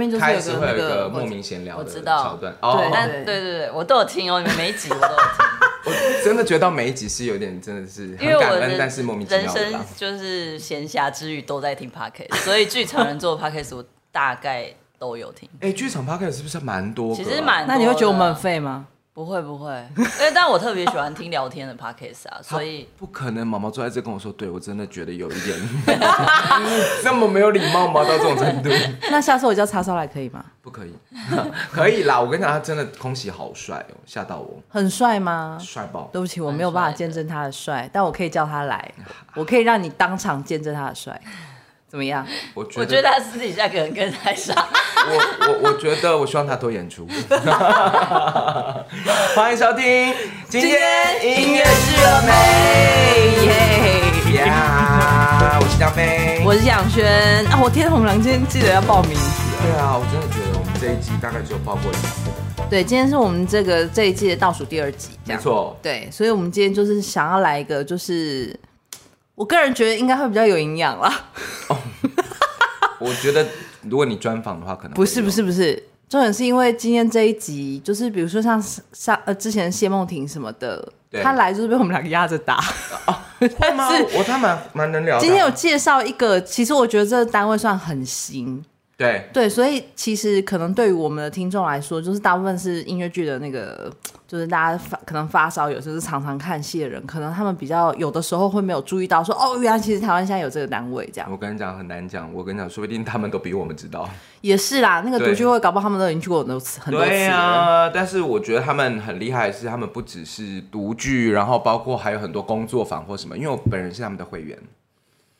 面就是开始会有一那个莫名闲聊的我知道桥段。对哦，但对对对，我都有听哦，你们每一集我都有听，我真的觉得到每一集是有点真的是因为我很感恩，的但是莫名其人妙的吧生就是闲暇之余都在听 podcast，所以剧场人做的 podcast 我大概都有听。哎，剧场 podcast 是不是蛮多个啊？其实蛮多的那你会觉得我们很废吗？不会不会，因为 但我特别喜欢听聊天的 podcast 啊，所以不可能，毛毛坐在这跟我说，对我真的觉得有一点 这么没有礼貌吗？到这种程度，那下次我叫叉烧来可以吗？不可以，可以啦。我跟你讲，他真的空袭好帅哦，吓到我，很帅吗？帅爆。对不起，我没有办法见证他的帅，但我可以叫他来，我可以让你当场见证他的帅，怎么样？我觉得，我觉得他私底下可能更太傻。我我我觉得，我希望他多演出。欢迎收听今天音乐剧了没？耶！呀，我是张飞，我是蒋轩啊！我天，我们俩今天记得要报名字。对啊，我真的觉得我们这一集大概只有报过一次。对，今天是我们这个这一季的倒数第二集，没错。对，所以我们今天就是想要来一个，就是我个人觉得应该会比较有营养啦。我觉得如果你专访的话，可能不是不是不是，重点是因为今天这一集，就是比如说像上呃之前谢梦婷什么的，对他来就是被我们两个压着打。会吗？我他蛮蛮能聊的啊。今天有介绍一个，其实我觉得这个单位算很新，对对，所以其实可能对于我们的听众来说，就是大部分是音乐剧的那个，就是大家发可能发烧，有时候是常常看戏的人，可能他们比较有的时候会没有注意到说，哦，原来其实台湾现在有这个单位，这样我跟你讲很难讲，我跟你讲，说不定他们都比我们知道。也是啦。那个对读剧会，搞不好他们都已经去过很多次，很多次对了。啊，但是我觉得他们很厉害的是，他们不只是读剧，然后包括还有很多工作坊或什么。因为我本人是他们的会员，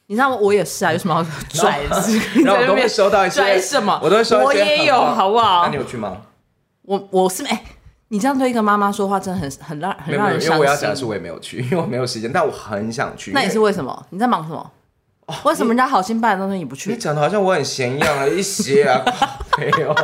你知道我也是啊，有什么好拽的？然后我都会收到一些拽什么？我都会收到一些我也有，好不好那你？有去吗？我我是哎、你这样对一个妈妈说话，真的很很让很让人伤心。因为我要讲的是我也没有去，因为我没有时间，但我很想去。那你是为为什么？你在忙什么？为什么人家好心办的东西你不去你？讲的好像我很闲一样啊，一些啊，没有。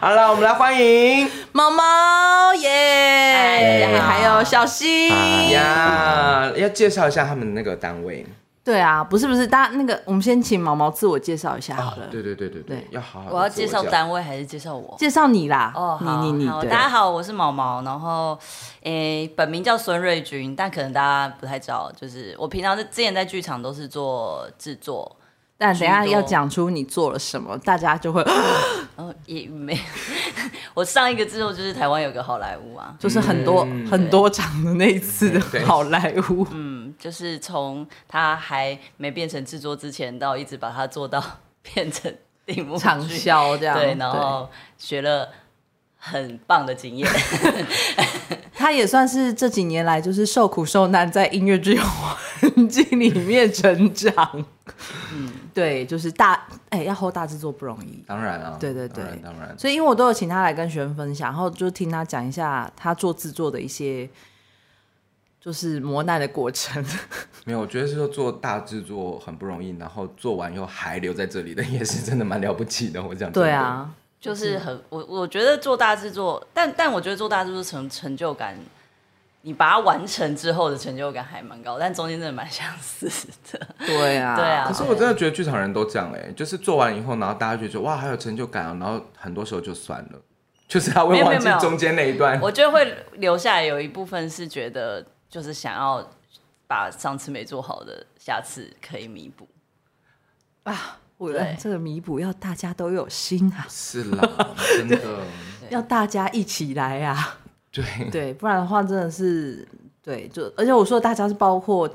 好了，我们来欢迎猫猫耶，还有小溪。呀，要介绍一下他们那个单位。对啊，不是不是，大家那个，我们先请毛毛自我介绍一下好了。对对对对对对，要好好。我要介绍单位还是介绍我？介绍你啦。哦，好你你你，大家好，我是毛毛，然后诶，本名叫孙瑞君，但可能大家不太知道，就是我平常在之前在剧场都是做制作，但等下要讲出你做了什么，大家就会然后 也没，我上一个制作就是台湾有个好莱坞啊，就是很多很多场的那一次的好莱坞。嗯，就是从他还没变成制作之前，到一直把它做到 变成定目剧畅销这样对，然后学了很棒的经验。他也算是这几年来就是受苦受难，在音乐剧环境里面成长。嗯，对，就是大哎、要 hold 大制作不容易。当然啊，对对对当然当然。所以，因为我都有请他来跟学生分享，然后就听他讲一下他做制作的一些就是磨难的过程。没有，我觉得是说做大制作很不容易，然后做完以后还留在这里的，也是真的蛮了不起的。我讲对，啊，就是很我我觉得做大制作，但但我觉得做大制作成成就感，你把它完成之后的成就感还蛮高，但中间真的蛮相似的。对啊，对啊可是我真的觉得剧场人都这样哎、就是做完以后，然后大家就觉得哇，还有成就感啊，然后很多时候就算了，就是他会忘记中间那一段。我觉得会留下来有一部分是觉得就是想要把上次没做好的，下次可以弥补。啊，我对这个弥补要大家都有心啊，是啦，真的，要大家一起来啊。对，对，不然的话真的是对，就而且我说的大家是包括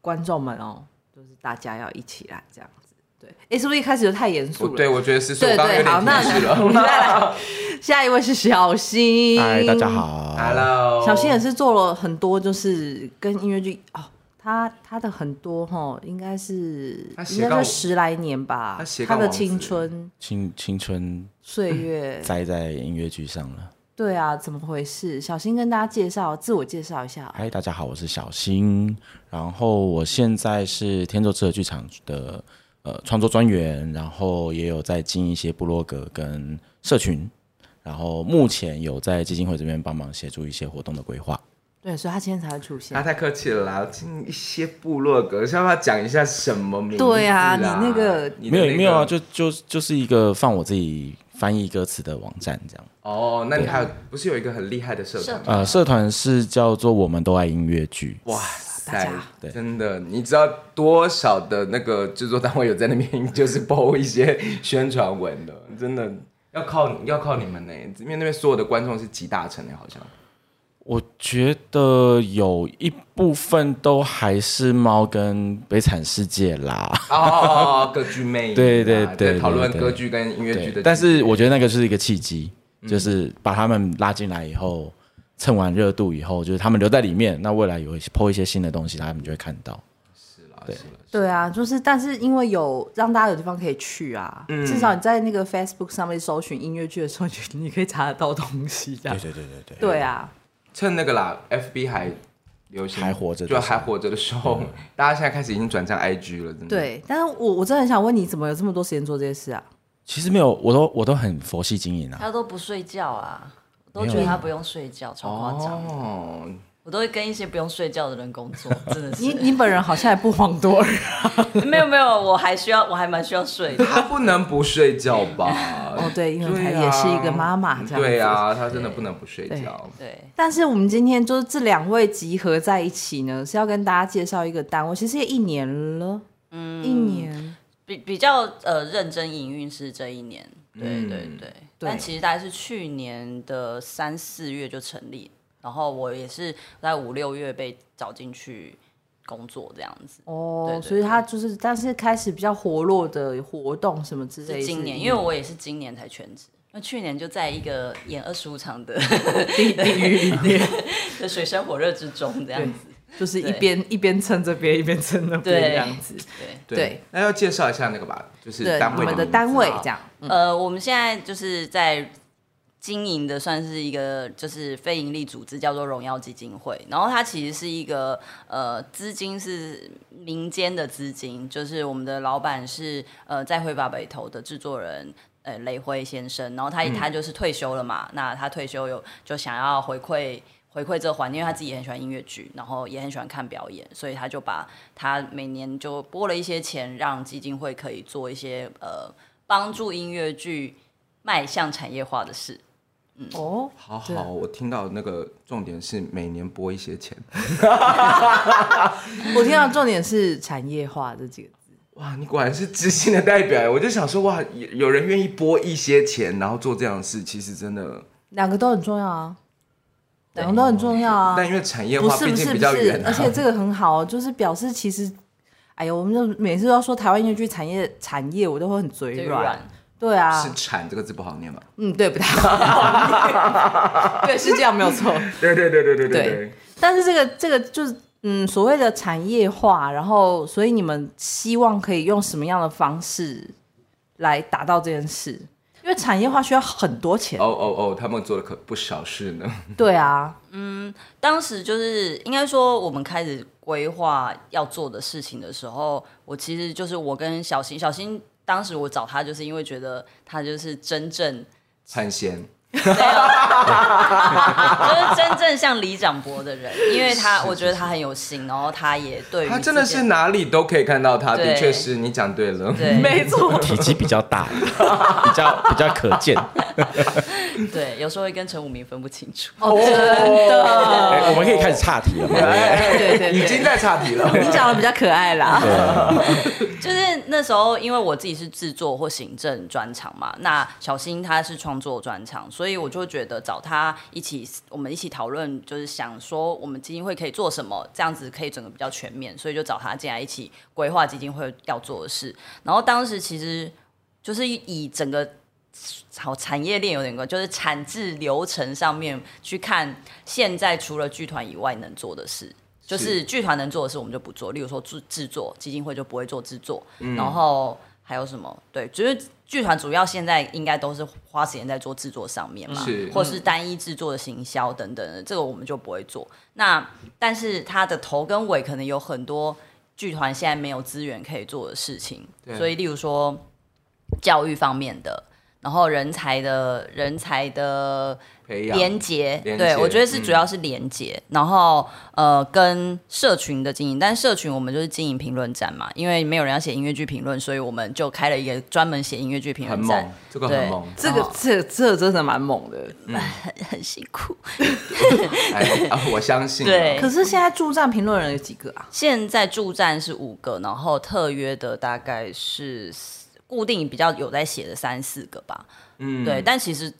观众们哦，就是大家要一起来这样子。对，哎，是不是一开始就太严肃了？我对我觉得是说对对，好，那我们再了。来，下一位是小新。嗨，大家。好。Hello，小新也是做了很多，就是跟音乐剧哦，他他的很多哈，应该是应该是十来年吧他的青春青青春岁月，栽在音乐剧上了。对啊，怎么回事？小新跟大家介绍，自我介绍一下。嗨，大家好，我是小新，然后我现在是天作之合剧场的呃创作专员，然后也有在经营一些部落格跟社群，然后目前有在基金会这边帮忙协助一些活动的规划。对，所以他今天才会出现。他太客气了啦，进一些部落格，是要不要讲一下什么名字？对啊你那个你那个没有没有啊，就就就是一个放我自己翻译歌词的网站这样。哦，那你还有不是有一个很厉害的社团？呃，社团是叫做我们都爱音乐剧。哇塞，对，真的，你知道多少的那个制作单位有在那边就是 po 一些宣传文的，真的要靠要靠你们呢，因为那边所有的观众是集大成的，好像。我觉得有一部分都还是猫跟悲惨世界啦。哦，歌剧魅影，对对对，讨论歌剧跟音乐剧的。但是我觉得那个是一个契机，就是把他们拉进来以后，蹭完热度以后，就是他们留在里面，那未来有 po 一些新的东西，他们就会看到。是啦，对，对啊，就是但是因为有让大家有地方可以去啊，至少你在那个 Facebook 上面搜寻音乐剧的时候，你可以查得到东西。这样，对对对对对，对啊。趁那个啦，FB 还流行，还活着，就还活着的时候，大家现在开始已经转战 IG 了，真的。对，但是我我真的很想问你，怎么有这么多时间做这些事啊？其实没有，我都我都很佛系经营啊。他都不睡觉啊，我都觉得他不用睡觉，超夸张。哦。我都会跟一些不用睡觉的人工作，真的是。你你本人好像也不遑多让。没有没有，我还需要，我还蛮需要睡的。他不能不睡觉吧？哦，对，因为他也是一个妈妈，这样。对啊，他真的不能不睡觉。对。对，但是我们今天就是这两位集合在一起呢，是要跟大家介绍一个单位，其实也一年了，嗯，一年。比比较呃认真营运是这一年，对对对。嗯、对但其实大概是去年的三四月就成立。然后我也是在五六月被找进去工作这样子哦，对对对，所以他就是，但是开始比较活络的活动什么之类的。今年，因为我也是今年才全职，那去年就在一个演二十五场的地狱里面 的水深火热之中这样子，就是一边一边撑这边，一边撑那边这样子。对对，那要介绍一下那个吧，就是单位我们的单位这样。嗯、呃，我们现在就是在。经营的算是一个就是非营利组织，叫做荣耀基金会。然后它其实是一个呃资金是民间的资金，就是我们的老板是呃在挥发北投的制作人呃雷辉先生。然后他他就是退休了嘛，嗯、那他退休有就想要回馈回馈这环境，因为他自己也很喜欢音乐剧，然后也很喜欢看表演，所以他就把他每年就拨了一些钱，让基金会可以做一些呃帮助音乐剧迈向产业化的事。嗯哦，好好，我听到那个重点是每年拨一些钱。我听到重点是产业化这几个字。哇，你果然是知心的代表。我就想说，哇，有人愿意拨一些钱，然后做这样的事，其实真的两个都很重要啊，两个都很重要啊。但因为产业化毕竟比较远，而且这个很好，就是表示其实，哎呦，我们就每次都要说台湾音乐剧产业产业，我都会很嘴软。对啊，是“产”这个字不好念吧？嗯，对，不太好。对，是这样，没有错。对对对对对对，对。但是这个这个就是嗯，所谓的产业化，然后所以你们希望可以用什么样的方式来达到这件事？因为产业化需要很多钱。哦哦哦，他们做了可不少事呢。对啊，嗯，当时就是应该说，我们开始规划要做的事情的时候，我其实就是我跟小新，小新。当时我找他，就是因为觉得他就是真正灿仙，就是真正像李长博的人，因为他我觉得他很有心，然后他也对他真的是哪里都可以看到他，的确是你讲对了，对，没错，体积比较大，比较比较可见，对，有时候会跟陈武明分不清楚，哦，真的，我们可以开始岔题了吗？对对，已经在岔题了，你讲的比较可爱啦，就是那时候因为我自己是制作或行政专场嘛，那小新他是创作专场，所以我就觉得找他一起，我们一起讨论，就是想说我们基金会可以做什么，这样子可以整个比较全面，所以就找他进来一起规划基金会要做的事。然后当时其实就是以整个好产业链有点关，就是产制流程上面去看，现在除了剧团以外能做的事，就是剧团能做的事我们就不做，例如说制制作，基金会就不会做制作，嗯、然后。还有什么？对，就是剧团主要现在应该都是花时间在做制作上面嘛，是或是单一制作的行销等等的，这个我们就不会做。那但是它的头跟尾可能有很多剧团现在没有资源可以做的事情，所以例如说教育方面的，然后人才的人才的。培养连接，连对，我觉得是嗯主要是连接，然后呃跟社群的经营，但社群我们就是经营评论站嘛，因为没有人要写音乐剧评论，所以我们就开了一个专门写音乐剧评很论站猛，，这个很对猛。这个这这真的蛮猛的。很 很辛苦。哎啊，我相信啊。对可是现在驻站评论人有几个啊？现在驻站是五个，然后特约的大概是固定比较有在写的三四个吧。嗯，对，但其实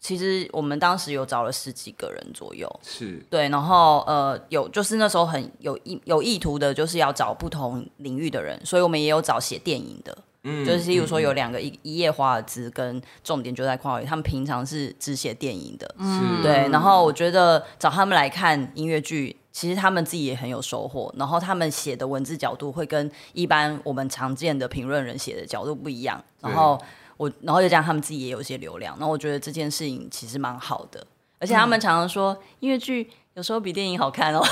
其实我们当时有找了十几个人左右。是对，然后呃，有就是那时候很有意有意图的，就是要找不同领域的人，所以我们也有找写电影的，嗯就是例如说有两个一一夜华尔兹跟重点就在跨越，他们平常是只写电影的，嗯，对，然后我觉得找他们来看音乐剧，其实他们自己也很有收获，然后他们写的文字角度会跟一般我们常见的评论人写的角度不一样，然后我，然后又加上他们自己也有一些流量，然后我觉得这件事情其实蛮好的，而且他们常常说、音乐剧有时候比电影好看哦，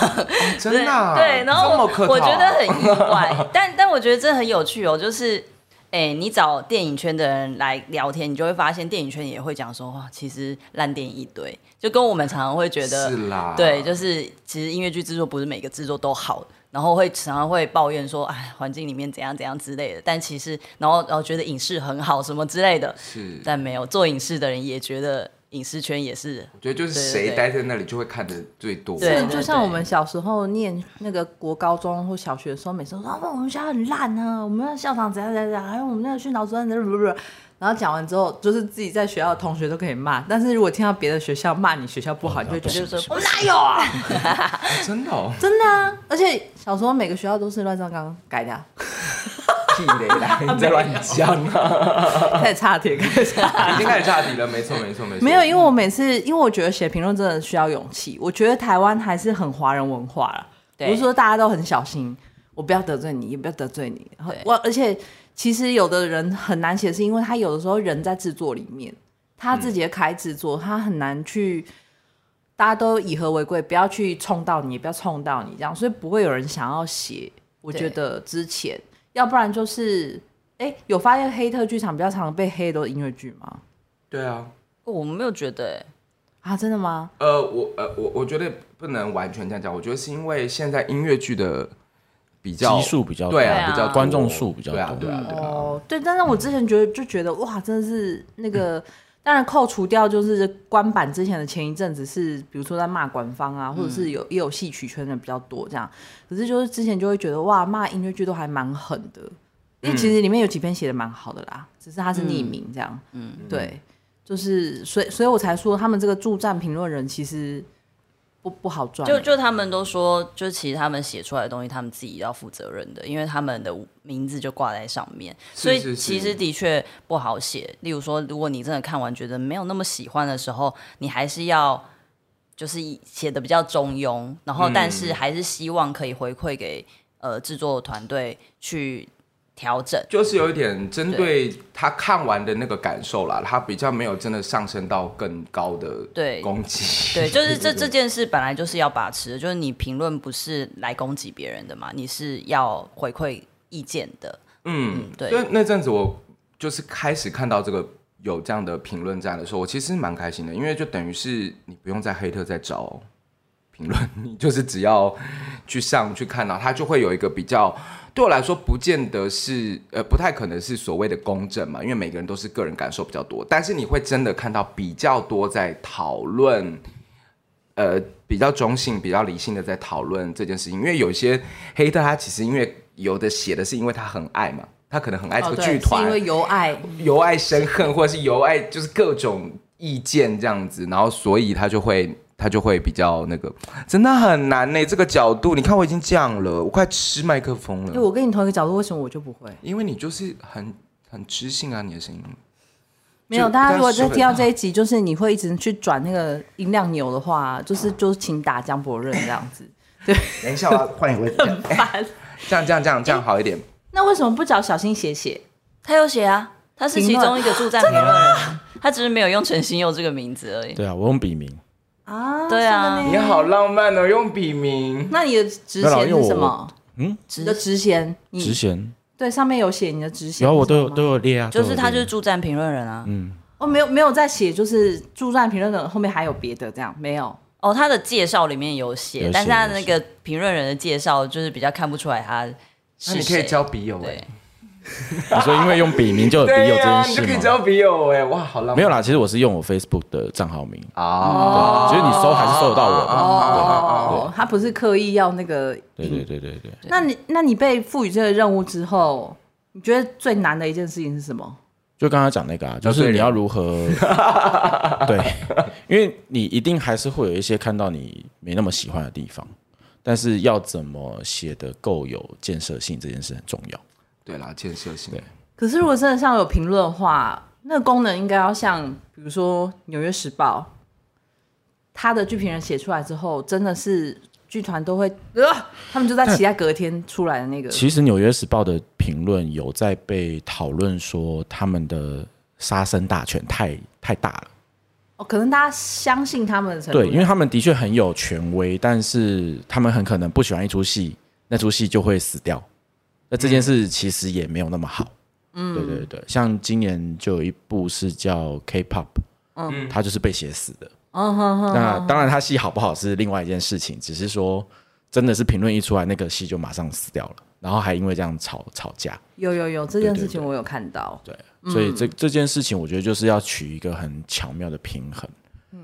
真的啊？对，然后我我觉得很意外，但但我觉得这很有趣哦，就是。哎，你找电影圈的人来聊天，你就会发现电影圈也会讲说，哇，其实烂电影一堆，就跟我们常常会觉得，是啦，对，就是其实音乐剧制作不是每个制作都好，然后会常常会抱怨说，哎，环境里面怎样怎样之类的。但其实，然后然后觉得影视很好什么之类的，是。但没有做影视的人也觉得影视圈也是我觉得就是谁待在那里就会看的最多。对就像我们小时候念那个国高中或小学的时候，每次都说啊，我们学校很烂啊，我们那校长怎样怎样怎样，还有我们那个训导主任怎样怎样。然后讲完之后，就是自己在学校的同学都可以骂，但是如果听到别的学校骂你学校不好，你就会觉得就是说我们哪有啊？哎真的哦，真的啊！而且小时候每个学校都是乱上纲改的、啊，屁嘞啦，你在乱讲啊！开始岔题，开始岔。已经开始岔题了，没错没错没错。没有，因为我每次，因为我觉得写评论真的需要勇气。我觉得台湾还是很华人文化啦，对不是说大家都很小心，我不要得罪你，也不要得罪你。我而且其实有的人很难写，是因为他有的时候人在制作里面，他自己开制作，他很难去。大家都以和为贵，不要去冲到你，也不要冲到你，这样，所以不会有人想要写。我觉得之前，要不然就是，哎，有发现黑特剧场比较常被黑的都是音乐剧吗？对啊，我没有觉得哎，啊，真的吗？呃，我呃我我觉得不能完全这样讲，我觉得是因为现在音乐剧的比较基数比较对啊，对啊比较多观众数比较对啊多对啊对啊。哦，对，但是我之前觉得就觉得哇，真的是那个，当然扣除掉就是官版之前的前一阵子是，比如说在骂官方啊，或者是有也有戏曲圈的比较多这样，可是就是之前就会觉得哇，骂音乐剧都还蛮狠的，因为其实里面有几篇写的蛮好的啦，只是他是匿名这样，嗯，对，就是所以所以我才说他们这个助战评论人其实不不好赚欸，就就他们都说，就其实他们写出来的东西，他们自己要负责任的，因为他们的名字就挂在上面，所以其实的确不好写。例如说，如果你真的看完觉得没有那么喜欢的时候，你还是要就是写的比较中庸，然后但是还是希望可以回馈给呃制作团队去调整。就是有一点针对他看完的那个感受啦，他比较没有真的上升到更高的对攻击。对，就是这 这件事本来就是要把持的，就是你评论不是来攻击别人的嘛，你是要回馈意见的。嗯，对所以那阵子我就是开始看到这个有这样的评论站的时候，我其实蛮开心的，因为就等于是你不用在黑特再找评论，你就是只要去上去看到，它就会有一个比较。对我来说，不见得是呃，不太可能是所谓的公正嘛，因为每个人都是个人感受比较多，但是你会真的看到比较多在讨论，呃，比较中性、比较理性的在讨论这件事情。因为有些黑特他其实因为有的写的是因为他很爱嘛，他可能很爱这个剧团，是因为由爱，由爱生恨，或者是由爱就是各种意见这样子，然后所以他就会他就会比较那个，真的很难呢。这个角度，你看我已经这样了，我快吃麦克风了。因为我跟你同一个角度，为什么我就不会？因为你就是很很知性啊，你的声音。没有，大家如果在听到这一集，就是你会一直去转那个音量钮的话，就是就是请打江博润这样子。对等一下，我要换一个位置。哎这样这样这样这样好一点。那为什么不找小新写写？他有写啊，他是其中一个驻站评论人，他只是没有用陈新佑这个名字而已。对啊，我用笔名，啊，对啊你好浪漫哦，用笔名。那你的职衔没有啦因为是什么？嗯，你的职衔，你职衔，对上面有写你的职衔然后我都有都有列啊，就是他就是助站评论人啊。嗯，哦，没有没有在写，就是助站评论的后面还有别的这样没有。哦，他的介绍里面有写，有写但是他那个评论人的介绍就是比较看不出来他是谁。那你可以交笔友哎、对，你说因为用笔名就有笔友这件事吗？你就可以交笔友哎，哇，好浪漫。没有啦，其实我是用我 Facebook 的账号名啊，对，其实你搜还是搜得到我的。哦，他不是刻意要那个。对对对对对。那你那你被赋予这个任务之后，你觉得最难的一件事情是什么？就刚刚讲那个啊，就是你要如何 对，因为你一定还是会有一些看到你没那么喜欢的地方，但是要怎么写得够有建设性，这件事很重要。对啦，建设性。对。可是如果真的像有评论的话，那个功能应该要像，比如说《纽约时报》，他的剧评人写出来之后，真的是。剧团都会，呃，他们就在期待隔天出来的那个。其实《纽约时报》的评论有在被讨论说，他们的杀生大权太太大了。哦，可能大家相信他们的程度。对，因为他们的确很有权威，但是他们很可能不喜欢一出戏，那出戏就会死掉。那这件事其实也没有那么好。嗯，对对对，像今年就有一部是叫 K-pop，嗯，他就是被写死的。嗯哼哼，那当然，他戏好不好是另外一件事情，只是说，真的是评论一出来，那个戏就马上死掉了，然后还因为这样吵吵架。有有有，这件事情我有看到。对，对，对，对，所以这这件事情，我觉得就是要取一个很巧妙的平衡，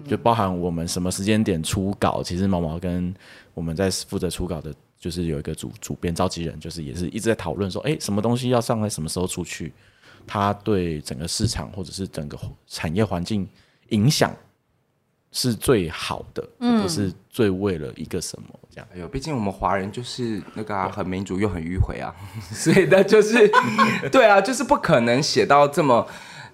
就包含我们什么时间点出稿。其实毛毛跟我们在负责初稿的，就是有一个主主编召集人，就是也是一直在讨论说，哎，什么东西要上来，什么时候出去，它对整个市场或者是整个产业环境影响。是最好的，不是最为了一个什么这样。哎呦，毕竟我们华人就是那个、啊、很民主又很迂回啊，所以呢，就是对啊，就是不可能写到这么、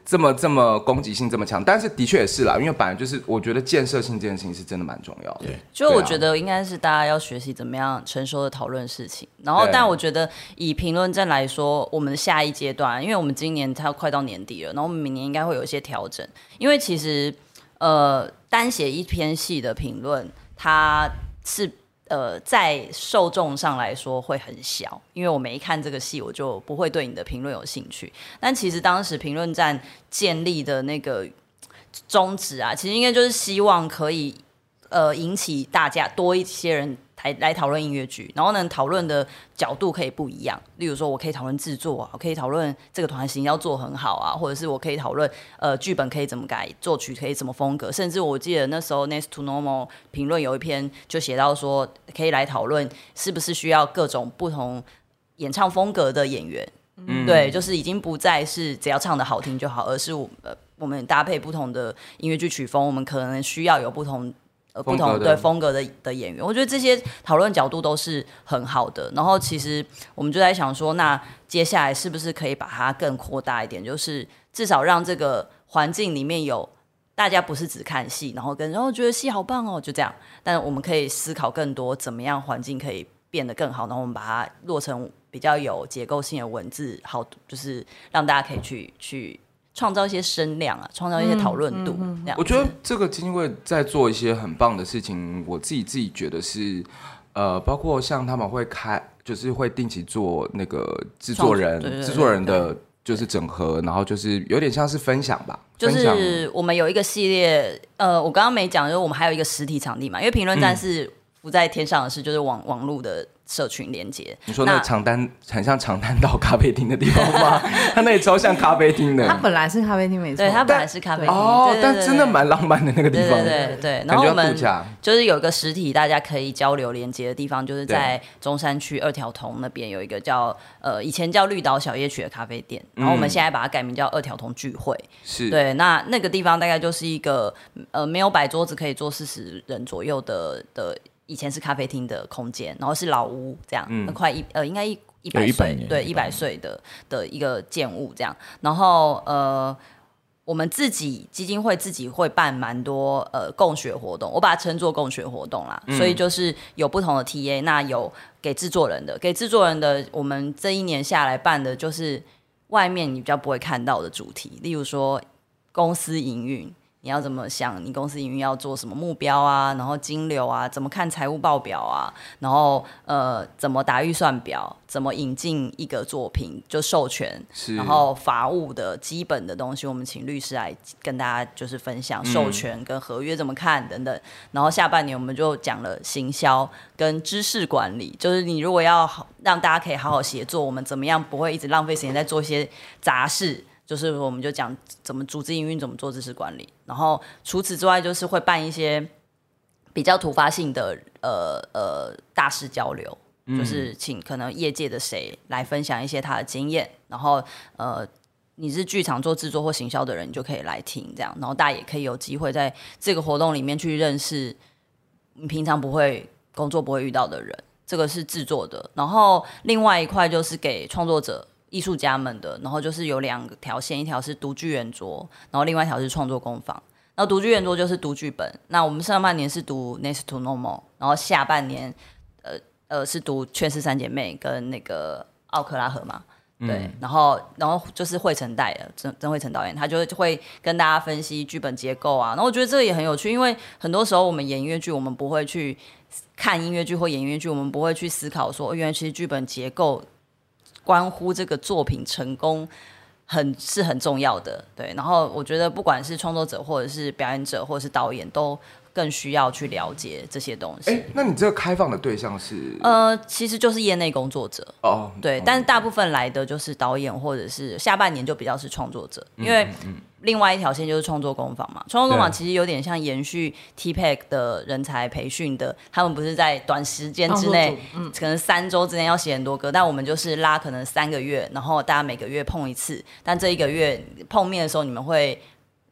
这么、这么攻击性这么强。但是的确也是啦，因为本来就是我觉得建设性这件事情是真的蛮重要的。对，就我觉得应该是大家要学习怎么样成熟的讨论事情。然后，但我觉得以评论站来说，我们的下一阶段，因为我们今年它快到年底了，然后我们明年应该会有一些调整，因为其实。呃，单写一篇戏的评论，它是呃在受众上来说会很小，因为我没看这个戏，我就不会对你的评论有兴趣。但其实当时评论站建立的那个宗旨啊，其实应该就是希望可以呃引起大家多一些人。来来讨论音乐剧，然后呢，讨论的角度可以不一样。例如说，我可以讨论制作啊，我可以讨论这个团型要做很好啊，或者是我可以讨论呃剧本可以怎么改，作曲可以怎么风格。甚至我记得那时候 Next to Normal 评论有一篇就写到说，可以来讨论是不是需要各种不同演唱风格的演员。嗯，对，就是已经不再是只要唱的好听就好，而是我呃我们搭配不同的音乐剧曲风，我们可能需要有不同。呃，不同对风格的的演员，我觉得这些讨论角度都是很好的。然后其实我们就在想说，那接下来是不是可以把它更扩大一点？就是至少让这个环境里面有大家不是只看戏，然后跟然后觉得戏好棒哦，就这样。但我们可以思考更多，怎么样环境可以变得更好，然后我们把它落成比较有结构性的文字，好，就是让大家可以去去。创造一些声量啊，创造一些讨论度。嗯嗯嗯、我觉得这个基金会在做一些很棒的事情。我自己自己觉得是，呃，包括像他们会开，就是会定期做那个制作人、制作人的就是整合，然后就是有点像是分享吧。就是我们有一个系列，呃，我刚刚没讲，就是我们还有一个实体场地嘛，因为评论站是浮在天上的事，就是网网络的。社群连接，你说那个长滩很像长滩岛咖啡厅的地方吗？它那里超像咖啡厅的。它本来是咖啡厅，没错。对，它本来是咖啡厅。哦，但真的蛮浪漫的那个地方。对对对。然后我们就是有一个实体，大家可以交流连接的地方，就是在中山区二条通那边有一个叫呃以前叫绿岛小夜曲的咖啡店，然后我们现在把它改名叫二条通聚会。是。对，那那个地方大概就是一个呃没有摆桌子可以坐四十人左右的的。以前是咖啡厅的空间，然后是老屋，这样，嗯、快一呃，应该一一百岁，对，一百岁的的一个建物这样。然后呃，我们自己基金会自己会办蛮多呃共学活动，我把它称作共学活动啦。嗯、所以就是有不同的 TA，那有给制作人的，给制作人的，我们这一年下来办的就是外面你比较不会看到的主题，例如说公司营运。你要怎么想？你公司营运要做什么目标啊？然后金流啊，怎么看财务报表啊？然后呃，怎么打预算表？怎么引进一个作品就授权？然后法务的基本的东西，我们请律师来跟大家就是分享授权跟合约怎么看等等。嗯、然后下半年我们就讲了行销跟知识管理，就是你如果要好让大家可以好好协作，我们怎么样不会一直浪费时间在做一些杂事？就是我们就讲怎么组织营运，怎么做知识管理。然后除此之外，就是会办一些比较突发性的呃呃大师交流，嗯、就是请可能业界的谁来分享一些他的经验。然后呃，你是剧场做制作或行销的人，你就可以来听这样。然后大家也可以有机会在这个活动里面去认识你平常不会工作不会遇到的人。这个是制作的。然后另外一块就是给创作者。艺术家们的，然后就是有两条线，一条是独剧圆桌，然后另外一条是创作工坊。然后读剧圆桌就是读剧本，那我们上半年是读《Next to Normal》，然后下半年，呃呃是读《劝世三姐妹》跟那个奥克拉荷嘛，对，嗯、然后然后就是惠成带的曾曾惠成导演，他就会跟大家分析剧本结构啊。然后我觉得这个也很有趣，因为很多时候我们演音乐剧，我们不会去看音乐剧或演音乐剧，我们不会去思考说，原来其实剧本结构。关乎这个作品成功很是很重要的，对。然后我觉得不管是创作者，或者是表演者，或者是导演，都更需要去了解这些东西。哎，那你这个开放的对象是？呃，其实就是业内工作者哦，对。哦、但是大部分来的就是导演，或者是下半年就比较是创作者，因为。另外一条线就是创作工坊嘛，创作工坊其实有点像延续 TPEC 的人才培训的，他们不是在短时间之内，嗯，可能三周之内要写很多歌，但我们就是拉可能三个月，然后大家每个月碰一次，但这一个月碰面的时候你们会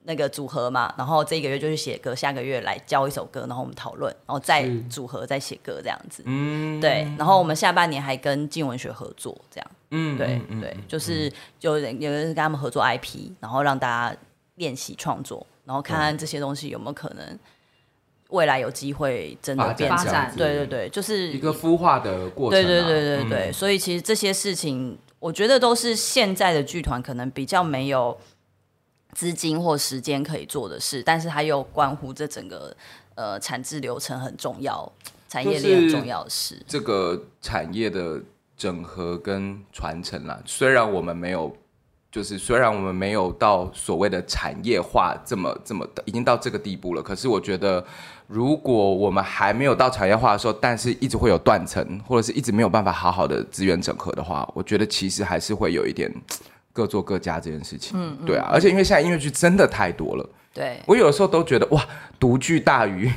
那个组合嘛，然后这一个月就去写歌，下个月来教一首歌，然后我们讨论，然后再组合再写歌这样子，嗯，对，然后我们下半年还跟静文学合作这样。嗯，对对，就是有人有人跟他们合作 IP，然后让大家练习创作，然后看看这些东西有没有可能未来有机会真的变成，对对对，就是一个孵化的过程。对对对对对，所以其实这些事情，我觉得都是现在的剧团可能比较没有资金或时间可以做的事，但是它又关乎这整个呃产制流程很重要，产业链很重要的事，这个产业的。整合跟传承啦，虽然我们没有，就是虽然我们没有到所谓的产业化这么这么的，已经到这个地步了。可是我觉得，如果我们还没有到产业化的时候，但是一直会有断层，或者是一直没有办法好好的资源整合的话，我觉得其实还是会有一点各做各家这件事情。嗯，嗯，对啊，而且因为现在音乐剧真的太多了，对，我有的时候都觉得哇，独剧大于。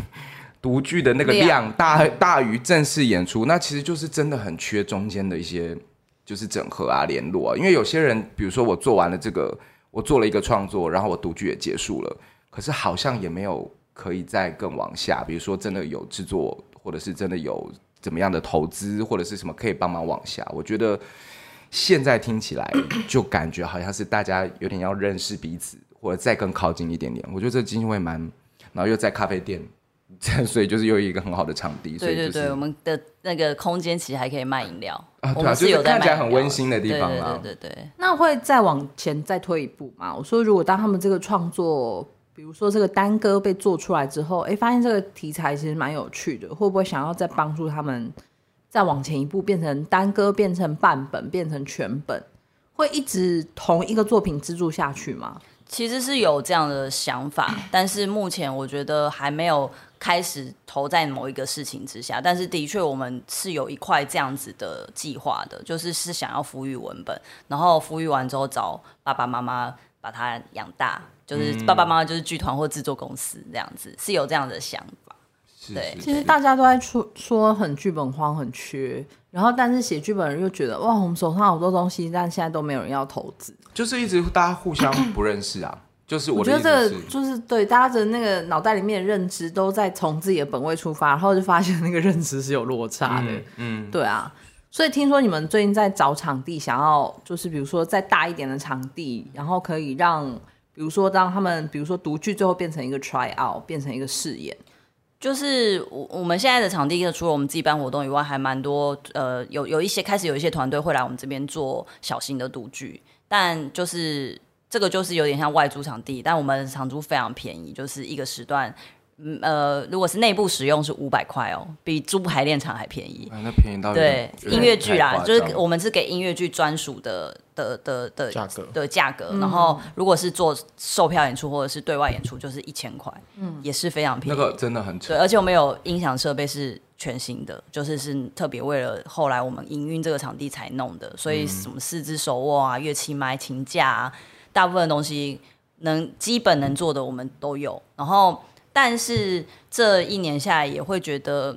独剧的那个量大大于正式演出，那其实就是真的很缺中间的一些就是整合啊、联络啊。因为有些人，比如说我做完了这个，我做了一个创作，然后我独剧也结束了，可是好像也没有可以再更往下。比如说真的有制作，或者是真的有怎么样的投资，或者是什么可以帮忙往下。我觉得现在听起来就感觉好像是大家有点要认识彼此，或者再更靠近一点点。我觉得这机会蛮，然后又在咖啡店。所以就是又一个很好的场地，对对对，我们的那个空间其实还可以卖饮料啊，对啊，就是看起来很温馨的地方啊。对对对，那会再往前再推一步吗？我说，如果当他们这个创作，比如说这个单歌被做出来之后，哎，发现这个题材其实蛮有趣的，会不会想要再帮助他们再往前一步，变成单歌，变成半本，变成全本，会一直同一个作品资助下去吗？其实是有这样的想法，但是目前我觉得还没有开始投在某一个事情之下。但是的确，我们是有一块这样子的计划的，就是是想要孵育文本，然后孵育完之后找爸爸妈妈把它养大，就是爸爸妈妈就是剧团或制作公司这样子，是有这样的想法。对，其实大家都在说说很剧本荒，很缺，然后但是写剧本人又觉得哇，我们手上好多东西，但现在都没有人要投资，就是一直大家互相不认识啊。就是我，我觉得这个就是对大家的那个脑袋里面的认知都在从自己的本位出发，然后就发现那个认知是有落差的。嗯，嗯对啊。所以听说你们最近在找场地，想要就是比如说再大一点的场地，然后可以让比如说让他们比如说独剧最后变成一个 try out，变成一个试演。就是我我们现在的场地，除了我们自己办活动以外，还蛮多呃，有有一些开始有一些团队会来我们这边做小型的独剧，但就是这个就是有点像外租场地，但我们场租非常便宜，就是一个时段。嗯呃，如果是内部使用是五百块哦，比租排练场还便宜。啊、那便宜到对音乐剧啦，就是我们是给音乐剧专属的的的的价格的价格。然后如果是做售票演出或者是对外演出，就是一千块，嗯，也是非常便宜。那个真的很扯。对，而且我们有音响设备是全新的，就是是特别为了后来我们营运这个场地才弄的，所以什么四肢手握啊、乐器麦、琴架啊，大部分东西能基本能做的我们都有，然后。但是这一年下来，也会觉得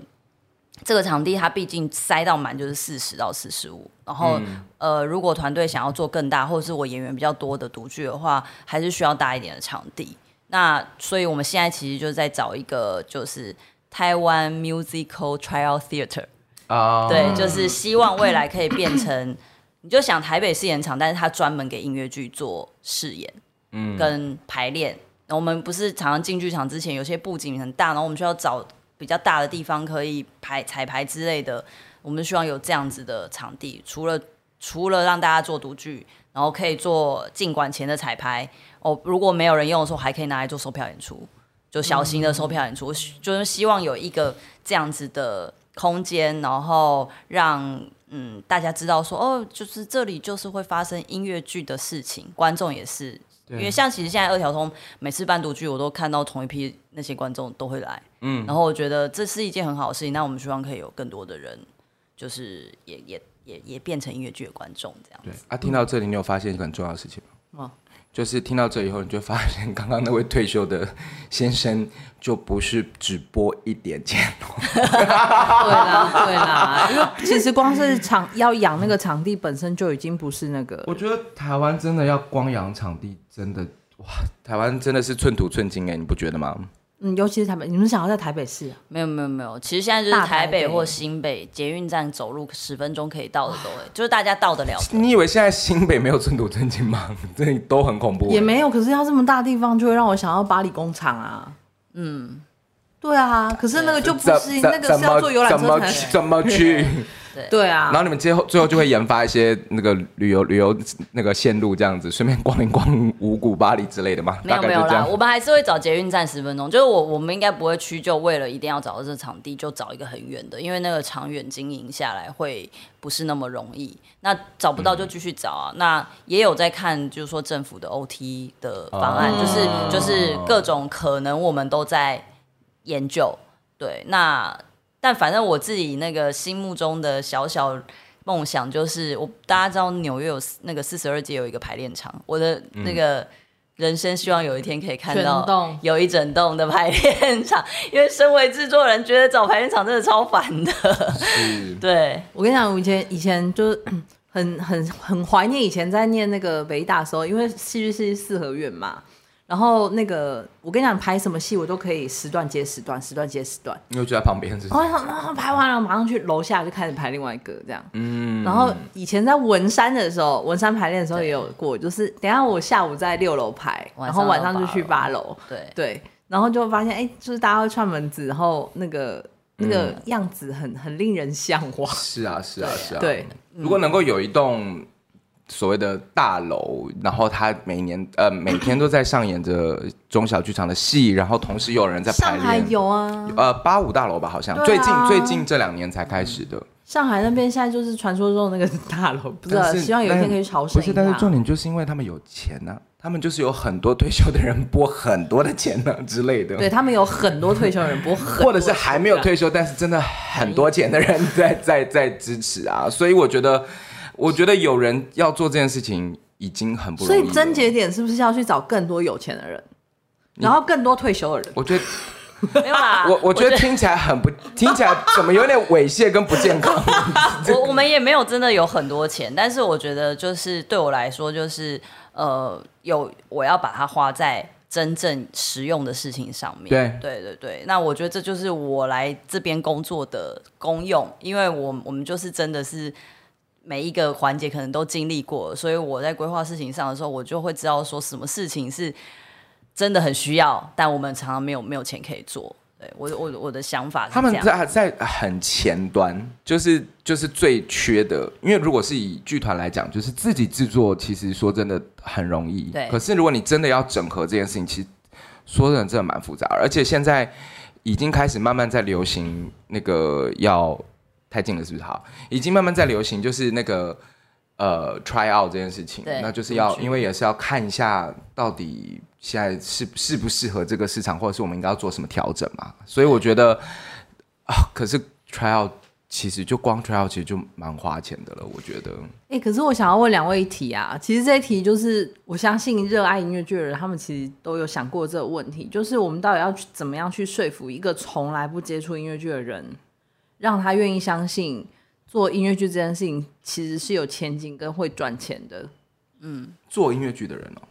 这个场地它毕竟塞到满就是四十到四十五，然后、嗯、呃，如果团队想要做更大，或者是我演员比较多的独剧的话，还是需要大一点的场地。那所以我们现在其实就是在找一个就是台湾 Musical Tryout Theater 啊，对，就是希望未来可以变成，你就想台北试演场，但是他专门给音乐剧做试演，嗯，跟排练。我们不是常常进剧场之前，有些布景很大，然后我们需要找比较大的地方可以排彩排之类的。我们希望有这样子的场地，除了除了让大家做独剧，然后可以做进馆前的彩排。哦，如果没有人用的时候，还可以拿来做售票演出，就小型的售票演出。嗯、就是希望有一个这样子的空间，然后让嗯大家知道说，哦，就是这里就是会发生音乐剧的事情，观众也是。因为像其实现在二条通每次办读剧，我都看到同一批那些观众都会来，嗯，然后我觉得这是一件很好的事情。那我们希望可以有更多的人，就是也也也也变成音乐剧的观众这样子。对啊，听到这里你有发现一个很重要的事情吗？哦就是听到这以后，你就发现刚刚那位退休的先生就不是只播一点钱 对啦，对啦，因为其实光是场要养那个场地本身就已经不是那个。我觉得台湾真的要光养场地，真的哇，台湾真的是寸土寸金哎，你不觉得吗？嗯，尤其是台北，你们想要在台北市啊？没有没有没有，其实现在就是台北或新北捷运站走路十分钟可以到的都，就是大家到得了。你以为现在新北没有寸土寸金吗？这都很恐怖。也没有，可是要这么大地方，就会让我想要巴黎工厂啊。嗯，对啊，可是那个就不是那个是要坐游览车怎，怎么去？对，对啊，然后你们最后最后就会研发一些那个旅游旅游那个线路这样子，顺便逛一逛五谷、巴黎之类的嘛。没有没有啦，我们还是会找捷运站十分钟。就是我我们应该不会去就，为了一定要找到这场地就找一个很远的，因为那个长远经营下来会不是那么容易。那找不到就继续找啊。嗯、那也有在看，就是说政府的 OT 的方案，哦、就是就是各种可能我们都在研究。对，那。但反正我自己那个心目中的小小梦想就是，我大家知道纽约有那个四十二街有一个排练场，我的那个人生希望有一天可以看到有一整栋的排练场，因为身为制作人，觉得找排练场真的超烦的。是对，我跟你讲，我以前以前就是很很很怀念以前在念那个北大的时候，因为戏剧系四合院嘛。然后那个，我跟你讲，排什么戏我都可以时段接时段，时段接时段。你就在旁边是？哦，然后排完了，马上去楼下就开始排另外一个这样。嗯。然后以前在文山的时候，文山排练的时候也有过，就是等下我下午在六楼排，然后晚上就去八楼。对对。然后就发现，哎，就是大家会串门子，然后那个那个样子很很令人向往。是啊，是啊，是啊。对。如果能够有一栋。所谓的大楼，然后他每年呃每天都在上演着中小剧场的戏，然后同时有人在排练。上海有啊，呃八五大楼吧，好像、啊、最近最近这两年才开始的。上海那边现在就是传说中的那个大楼，不知道希望有一天可以朝圣。不是，但是重点就是因为他们有钱呐、啊，他们就是有很多退休的人拨很多的钱呢、啊、之类的。对他们有很多退休的人拨很多，或者是还没有退休，但是真的很多钱的人在在在支持啊，所以我觉得。我觉得有人要做这件事情已经很不容易。所以症结点是不是要去找更多有钱的人，然后更多退休的人？我觉得 没有啦。我我觉得听起来很不，听起来怎么有点猥亵跟不健康。我我们也没有真的有很多钱，但是我觉得就是对我来说，就是呃，有我要把它花在真正实用的事情上面。对对对对，那我觉得这就是我来这边工作的功用，因为我我们就是真的是。每一个环节可能都经历过，所以我在规划事情上的时候，我就会知道说什么事情是真的很需要，但我们常常没有没有钱可以做。对我我我的想法是，他们在在很前端，就是就是最缺的。因为如果是以剧团来讲，就是自己制作，其实说真的很容易。对。可是如果你真的要整合这件事情，其实说真的真的蛮复杂。而且现在已经开始慢慢在流行那个要太近了，是不是？好，已经慢慢在流行，就是那个呃 try out 这件事情。那就是要，因为也是要看一下到底。现在适适不适合这个市场，或者是我们应该要做什么调整嘛？所以我觉得啊，可是 tryout 其实就光 tryout 其实就蛮花钱的了。我觉得，哎、欸，可是我想要问两位一题啊，其实这一题就是我相信热爱音乐剧的人，他们其实都有想过这个问题，就是我们到底要去怎么样去说服一个从来不接触音乐剧的人，让他愿意相信做音乐剧这件事情其实是有前景跟会赚钱的。嗯，做音乐剧的人哦。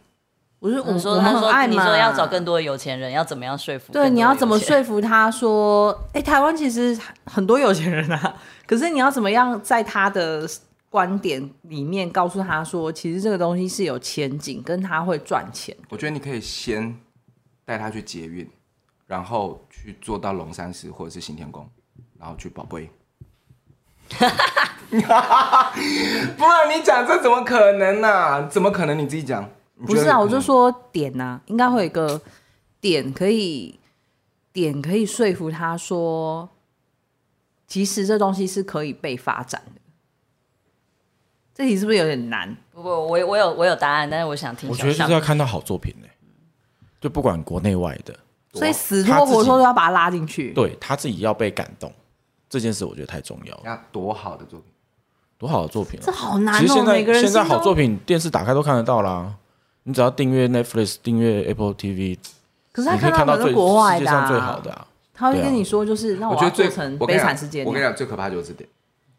不是我说，他说你说要找更多的有钱人，要怎么样说服？对，你要怎么说服他说，哎、欸，台湾其实很多有钱人啊，可是你要怎么样在他的观点里面告诉他说，其实这个东西是有前景，跟他会赚钱。我觉得你可以先带他去捷运，然后去坐到龙山寺或者是行天宫，然后去宝贝。不然你讲这怎么可能呢、啊？怎么可能？你自己讲。不是啊，我就说点呐、啊，应该会有一个点可以点可以说服他说，其实这东西是可以被发展的。这题是不是有点难？不不，我我有我有答案，但是我想听。我觉得就是要看到好作品呢，就不管国内外的，所以死拖活拖都要把他拉进去。对他自己要被感动，这件事我觉得太重要了。要多好的作品，多好的作品、啊，这好难哦。其实现在现在好作品，电视打开都看得到啦。你只要订阅 Netflix，订阅 Apple TV，可是他看到的是国外的、啊，世界上最好的啊。他会跟你说，就是那、啊、我觉得最成悲惨世界。我跟你讲，最可怕就是这点，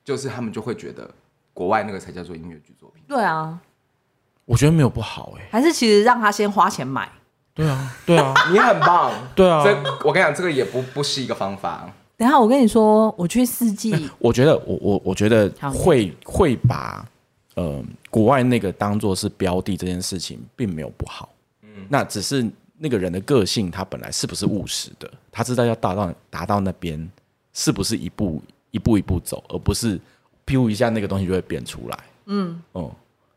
就是他们就会觉得国外那个才叫做音乐剧作品。对啊，我觉得没有不好哎、欸，还是其实让他先花钱买。对啊，对啊，你很棒。对啊，这我跟你讲，这个也不不是一个方法。等一下我跟你说，我去四季，我觉得我我我觉得会会把。呃，国外那个当做是标的这件事情，并没有不好。嗯，那只是那个人的个性，他本来是不是务实的？他知道要达到达到那边，是不是一步一步一步走，而不是飘一下那个东西就会变出来。嗯，哦、嗯，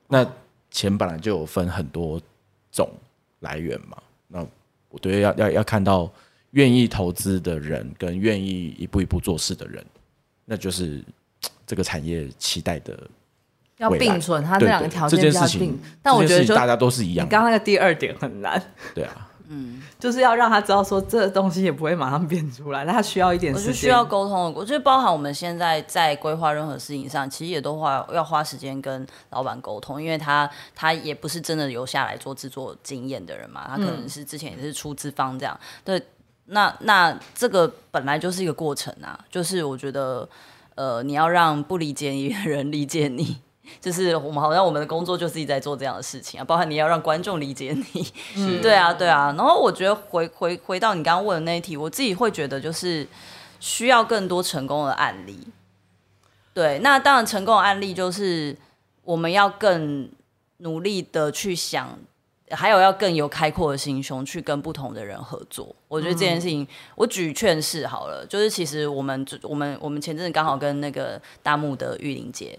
那钱本来就有分很多种来源嘛。那我觉得要要要看到愿意投资的人，跟愿意一步一步做事的人，那就是 这个产业期待的。要并存，他这两个条件要并，但我觉得大家都是一样。你刚刚那个第二点很难。对啊，嗯，就是要让他知道说，这个东西也不会马上变出来，那他需要一点时间。我需要沟通，我觉得包含我们现在在规划任何事情上，其实也都花要花时间跟老板沟通，因为他他也不是真的留下来做制作经验的人嘛，他可能是之前也是出资方这样。嗯、对，那那这个本来就是一个过程啊，就是我觉得，呃，你要让不理解你的人理解你。就是我们好像我们的工作就是一直在做这样的事情啊，包含你要让观众理解你，嗯，对啊，对啊。然后我觉得回回回到你刚刚问的那一题，我自己会觉得就是需要更多成功的案例。对，那当然成功的案例就是我们要更努力的去想，还有要更有开阔的心胸去跟不同的人合作。我觉得这件事情，嗯、我举劝世好了，就是其实我们我们我们前阵子刚好跟那个大木的玉玲姐。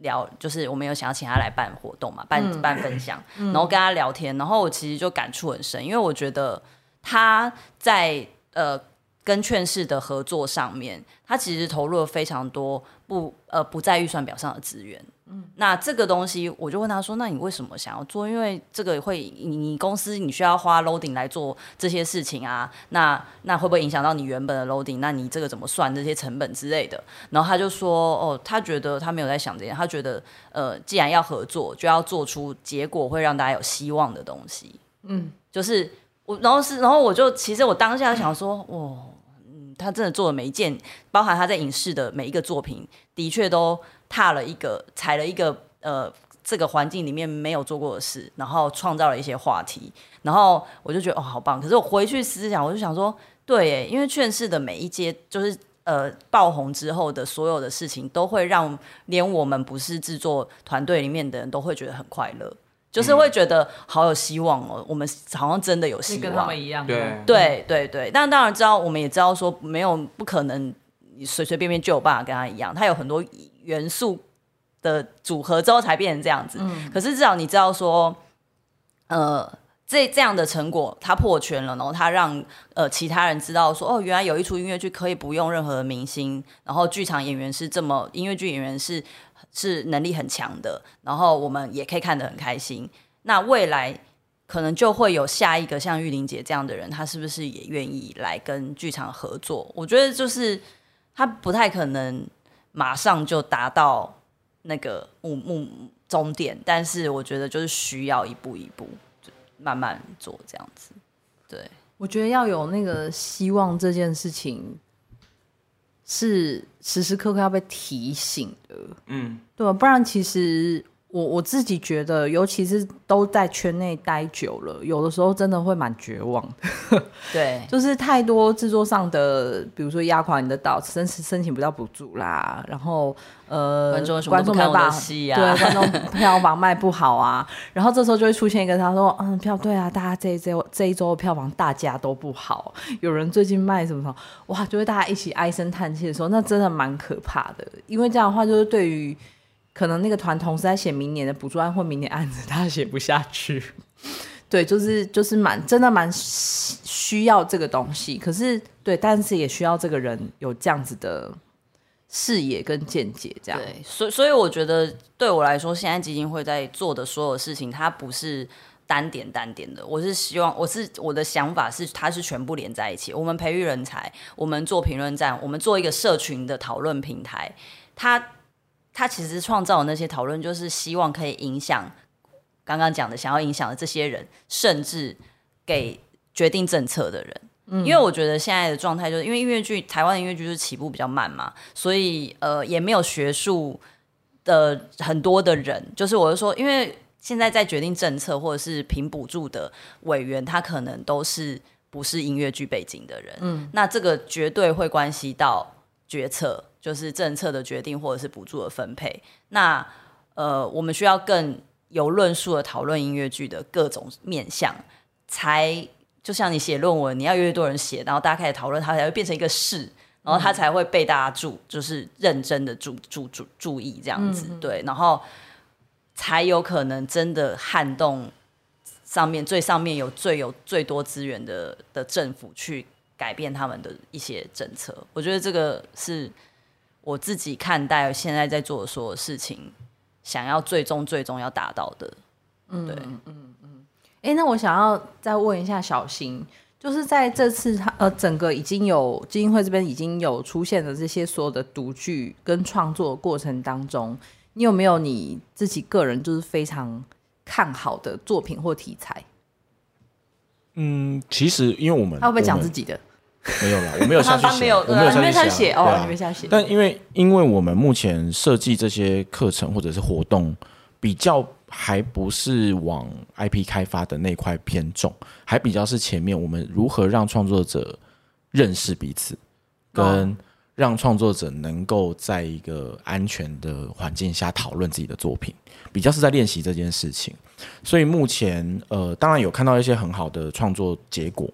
聊就是我们有想要请他来办活动嘛，办办分享，然后跟他聊天，然后我其实就感触很深，因为我觉得他在呃跟劝世的合作上面，他其实投入了非常多不呃不在预算表上的资源。嗯，那这个东西，我就问他说：“那你为什么想要做？因为这个会，你你公司你需要花 loading 来做这些事情啊？那那会不会影响到你原本的 loading？那你这个怎么算这些成本之类的？”然后他就说：“哦，他觉得他没有在想这些，他觉得呃，既然要合作，就要做出结果会让大家有希望的东西。”嗯，就是我，然后是，然后我就其实我当下想说：“哦，嗯，他真的做的每一件，包含他在影视的每一个作品，的确都。”踏了一个，踩了一个，呃，这个环境里面没有做过的事，然后创造了一些话题，然后我就觉得哦，好棒！可是我回去思想，我就想说，对耶，因为劝世的每一阶，就是呃爆红之后的所有的事情，都会让连我们不是制作团队里面的人都会觉得很快乐。就是会觉得好有希望哦，我们好像真的有希望，跟他们一样。对对对对，但当然知道，我们也知道说没有不可能，你随随便便就有办法跟他一样，他有很多元素的组合之后才变成这样子。嗯、可是至少你知道说，呃。这这样的成果，他破圈了，然后他让呃其他人知道说，哦，原来有一出音乐剧可以不用任何的明星，然后剧场演员是这么，音乐剧演员是是能力很强的，然后我们也可以看得很开心。那未来可能就会有下一个像玉玲姐这样的人，他是不是也愿意来跟剧场合作？我觉得就是他不太可能马上就达到那个目目终点，但是我觉得就是需要一步一步。慢慢做这样子，对，我觉得要有那个希望，这件事情是时时刻刻要被提醒的，嗯，对，不然其实。我我自己觉得，尤其是都在圈内待久了，有的时候真的会蛮绝望的。对，就是太多制作上的，比如说压垮你的岛，申申请不到补助啦，然后呃，观众观众没办法，对，观众票房卖不好啊，然后这时候就会出现一个他说，嗯，票对啊，大家这一周这一周的票房大家都不好，有人最近卖什么什么，哇，就会大家一起唉声叹气的时候，那真的蛮可怕的，因为这样的话就是对于。可能那个团同时在写明年的补助案或明年案子，他写不下去。对，就是就是蛮真的蛮需要这个东西。可是对，但是也需要这个人有这样子的视野跟见解。这样，对，所以所以我觉得对我来说，现在基金会在做的所有事情，它不是单点单点的。我是希望，我是我的想法是，它是全部连在一起。我们培育人才，我们做评论站，我们做一个社群的讨论平台，它。他其实创造的那些讨论，就是希望可以影响刚刚讲的想要影响的这些人，甚至给决定政策的人。嗯，因为我觉得现在的状态就是，因为音乐剧台湾的音乐剧就是起步比较慢嘛，所以呃也没有学术的很多的人。就是我是说，因为现在在决定政策或者是评补助的委员，他可能都是不是音乐剧背景的人。嗯，那这个绝对会关系到决策。就是政策的决定，或者是补助的分配。那呃，我们需要更有论述的讨论音乐剧的各种面向，才就像你写论文，你要越多人写，然后大家开始讨论，它才会变成一个事，然后它才会被大家注，就是认真的注注注注意这样子。嗯、对，然后才有可能真的撼动上面最上面有最有最多资源的的政府去改变他们的一些政策。我觉得这个是。我自己看待现在在做的所有事情，想要最终最终要达到的，嗯，对，嗯嗯，哎、欸，那我想要再问一下小新，就是在这次他呃整个已经有基金会这边已经有出现的这些所有的独剧跟创作过程当中，你有没有你自己个人就是非常看好的作品或题材？嗯，其实因为我们他会不会讲自己的？没有了，我 没有下去写，我没有下去写哦，你没下写。但因为因为我们目前设计这些课程或者是活动，比较还不是往 IP 开发的那块偏重，还比较是前面我们如何让创作者认识彼此，跟让创作者能够在一个安全的环境下讨论自己的作品，比较是在练习这件事情。所以目前呃，当然有看到一些很好的创作结果。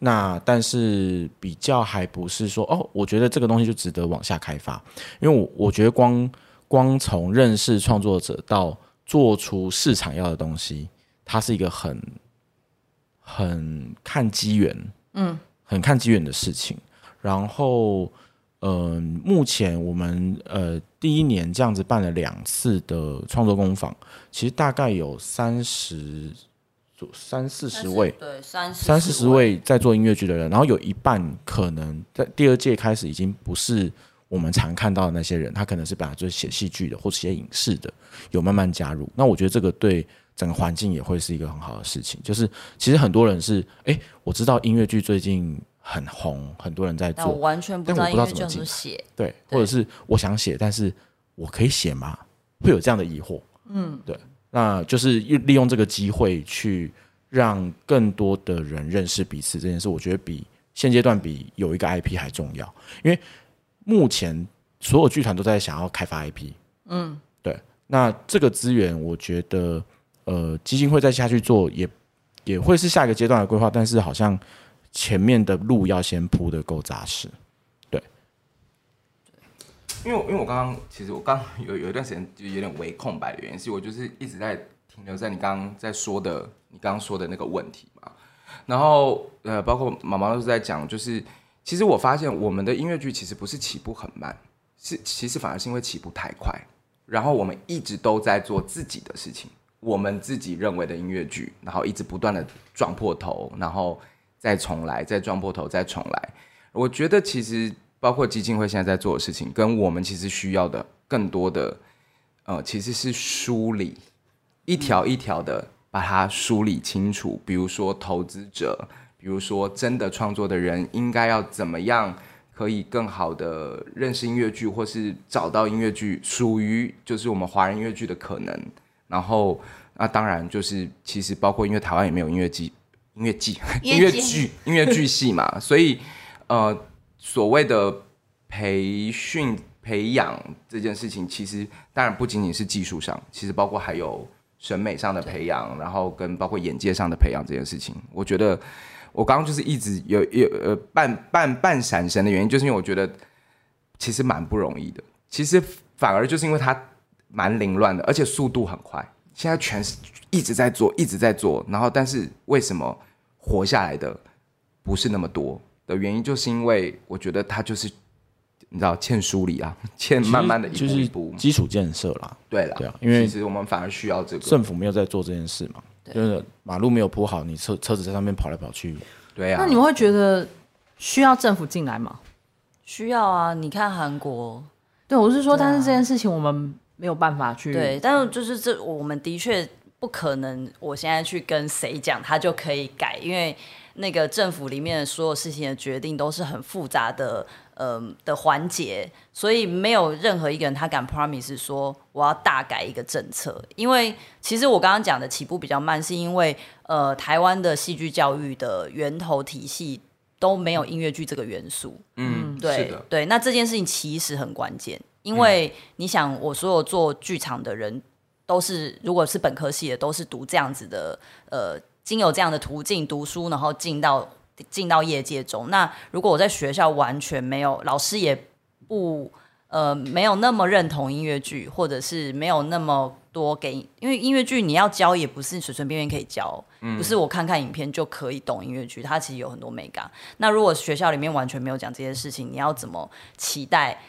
那但是比较还不是说哦，我觉得这个东西就值得往下开发，因为我我觉得光光从认识创作者到做出市场要的东西，它是一个很很看机缘，嗯，很看机缘的事情。然后，嗯、呃，目前我们呃第一年这样子办了两次的创作工坊，其实大概有三十。三四十位，对，三三四十位在做音乐剧的人，然后有一半可能在第二届开始已经不是我们常看到的那些人，他可能是本来就是写戏剧的或者写影视的，有慢慢加入。那我觉得这个对整个环境也会是一个很好的事情。就是其实很多人是，哎、欸，我知道音乐剧最近很红，很多人在做，我完全不知道怎么写，对，或者是我想写，但是我可以写吗？会有这样的疑惑，嗯，对。那就是利用这个机会去让更多的人认识彼此这件事，我觉得比现阶段比有一个 IP 还重要。因为目前所有剧团都在想要开发 IP，嗯，对。那这个资源，我觉得呃基金会再下去做也也会是下一个阶段的规划，但是好像前面的路要先铺的够扎实。因为因为我刚刚其实我刚有有一段时间就有点微空白的原因，是我就是一直在停留在你刚刚在说的你刚刚说的那个问题嘛。然后呃，包括妈妈都是在讲，就是其实我发现我们的音乐剧其实不是起步很慢，是其实反而是因为起步太快，然后我们一直都在做自己的事情，我们自己认为的音乐剧，然后一直不断的撞破头，然后再重来，再撞破头，再重来。我觉得其实。包括基金会现在在做的事情，跟我们其实需要的更多的，呃，其实是梳理，一条一条的把它梳理清楚。比如说投资者，比如说真的创作的人，应该要怎么样可以更好的认识音乐剧，或是找到音乐剧属于就是我们华人音乐剧的可能。然后，那当然就是其实包括因为台湾也没有音乐剧、音乐剧、音乐剧、音乐剧系嘛，所以呃。所谓的培训培养这件事情，其实当然不仅仅是技术上，其实包括还有审美上的培养，然后跟包括眼界上的培养这件事情。我觉得我刚刚就是一直有有呃半半半闪神的原因，就是因为我觉得其实蛮不容易的。其实反而就是因为它蛮凌乱的，而且速度很快。现在全是一直在做，一直在做，然后但是为什么活下来的不是那么多？的原因就是因为我觉得他就是你知道欠梳理啊，欠慢慢的一步一步基础建设啦。对啦，对啊，因为其实我们反而需要这个政府没有在做这件事嘛，就是马路没有铺好，你车车子在上面跑来跑去。对啊，那你们会觉得需要政府进来吗？需要啊，你看韩国，对我是说，但是这件事情我们没有办法去对，但是就是这我们的确不可能，我现在去跟谁讲，他就可以改，因为。那个政府里面的所有事情的决定都是很复杂的，呃的环节，所以没有任何一个人他敢 promise 说我要大改一个政策。因为其实我刚刚讲的起步比较慢，是因为呃台湾的戏剧教育的源头体系都没有音乐剧这个元素。嗯，对对，那这件事情其实很关键，因为你想，我所有做剧场的人都是，如果是本科系的，都是读这样子的，呃。经有这样的途径读书，然后进到进到业界中。那如果我在学校完全没有，老师也不呃没有那么认同音乐剧，或者是没有那么多给，因为音乐剧你要教也不是随随便便可以教，嗯、不是我看看影片就可以懂音乐剧，它其实有很多美感。那如果学校里面完全没有讲这些事情，你要怎么期待？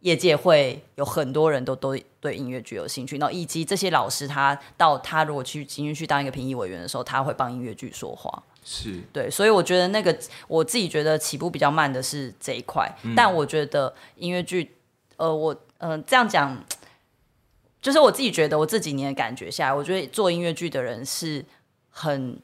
业界会有很多人都都对音乐剧有兴趣，然后以及这些老师，他到他如果去进去当一个评议委员的时候，他会帮音乐剧说话。是对，所以我觉得那个我自己觉得起步比较慢的是这一块，嗯、但我觉得音乐剧，呃，我嗯、呃、这样讲，就是我自己觉得我这几年的感觉下来，我觉得做音乐剧的人是很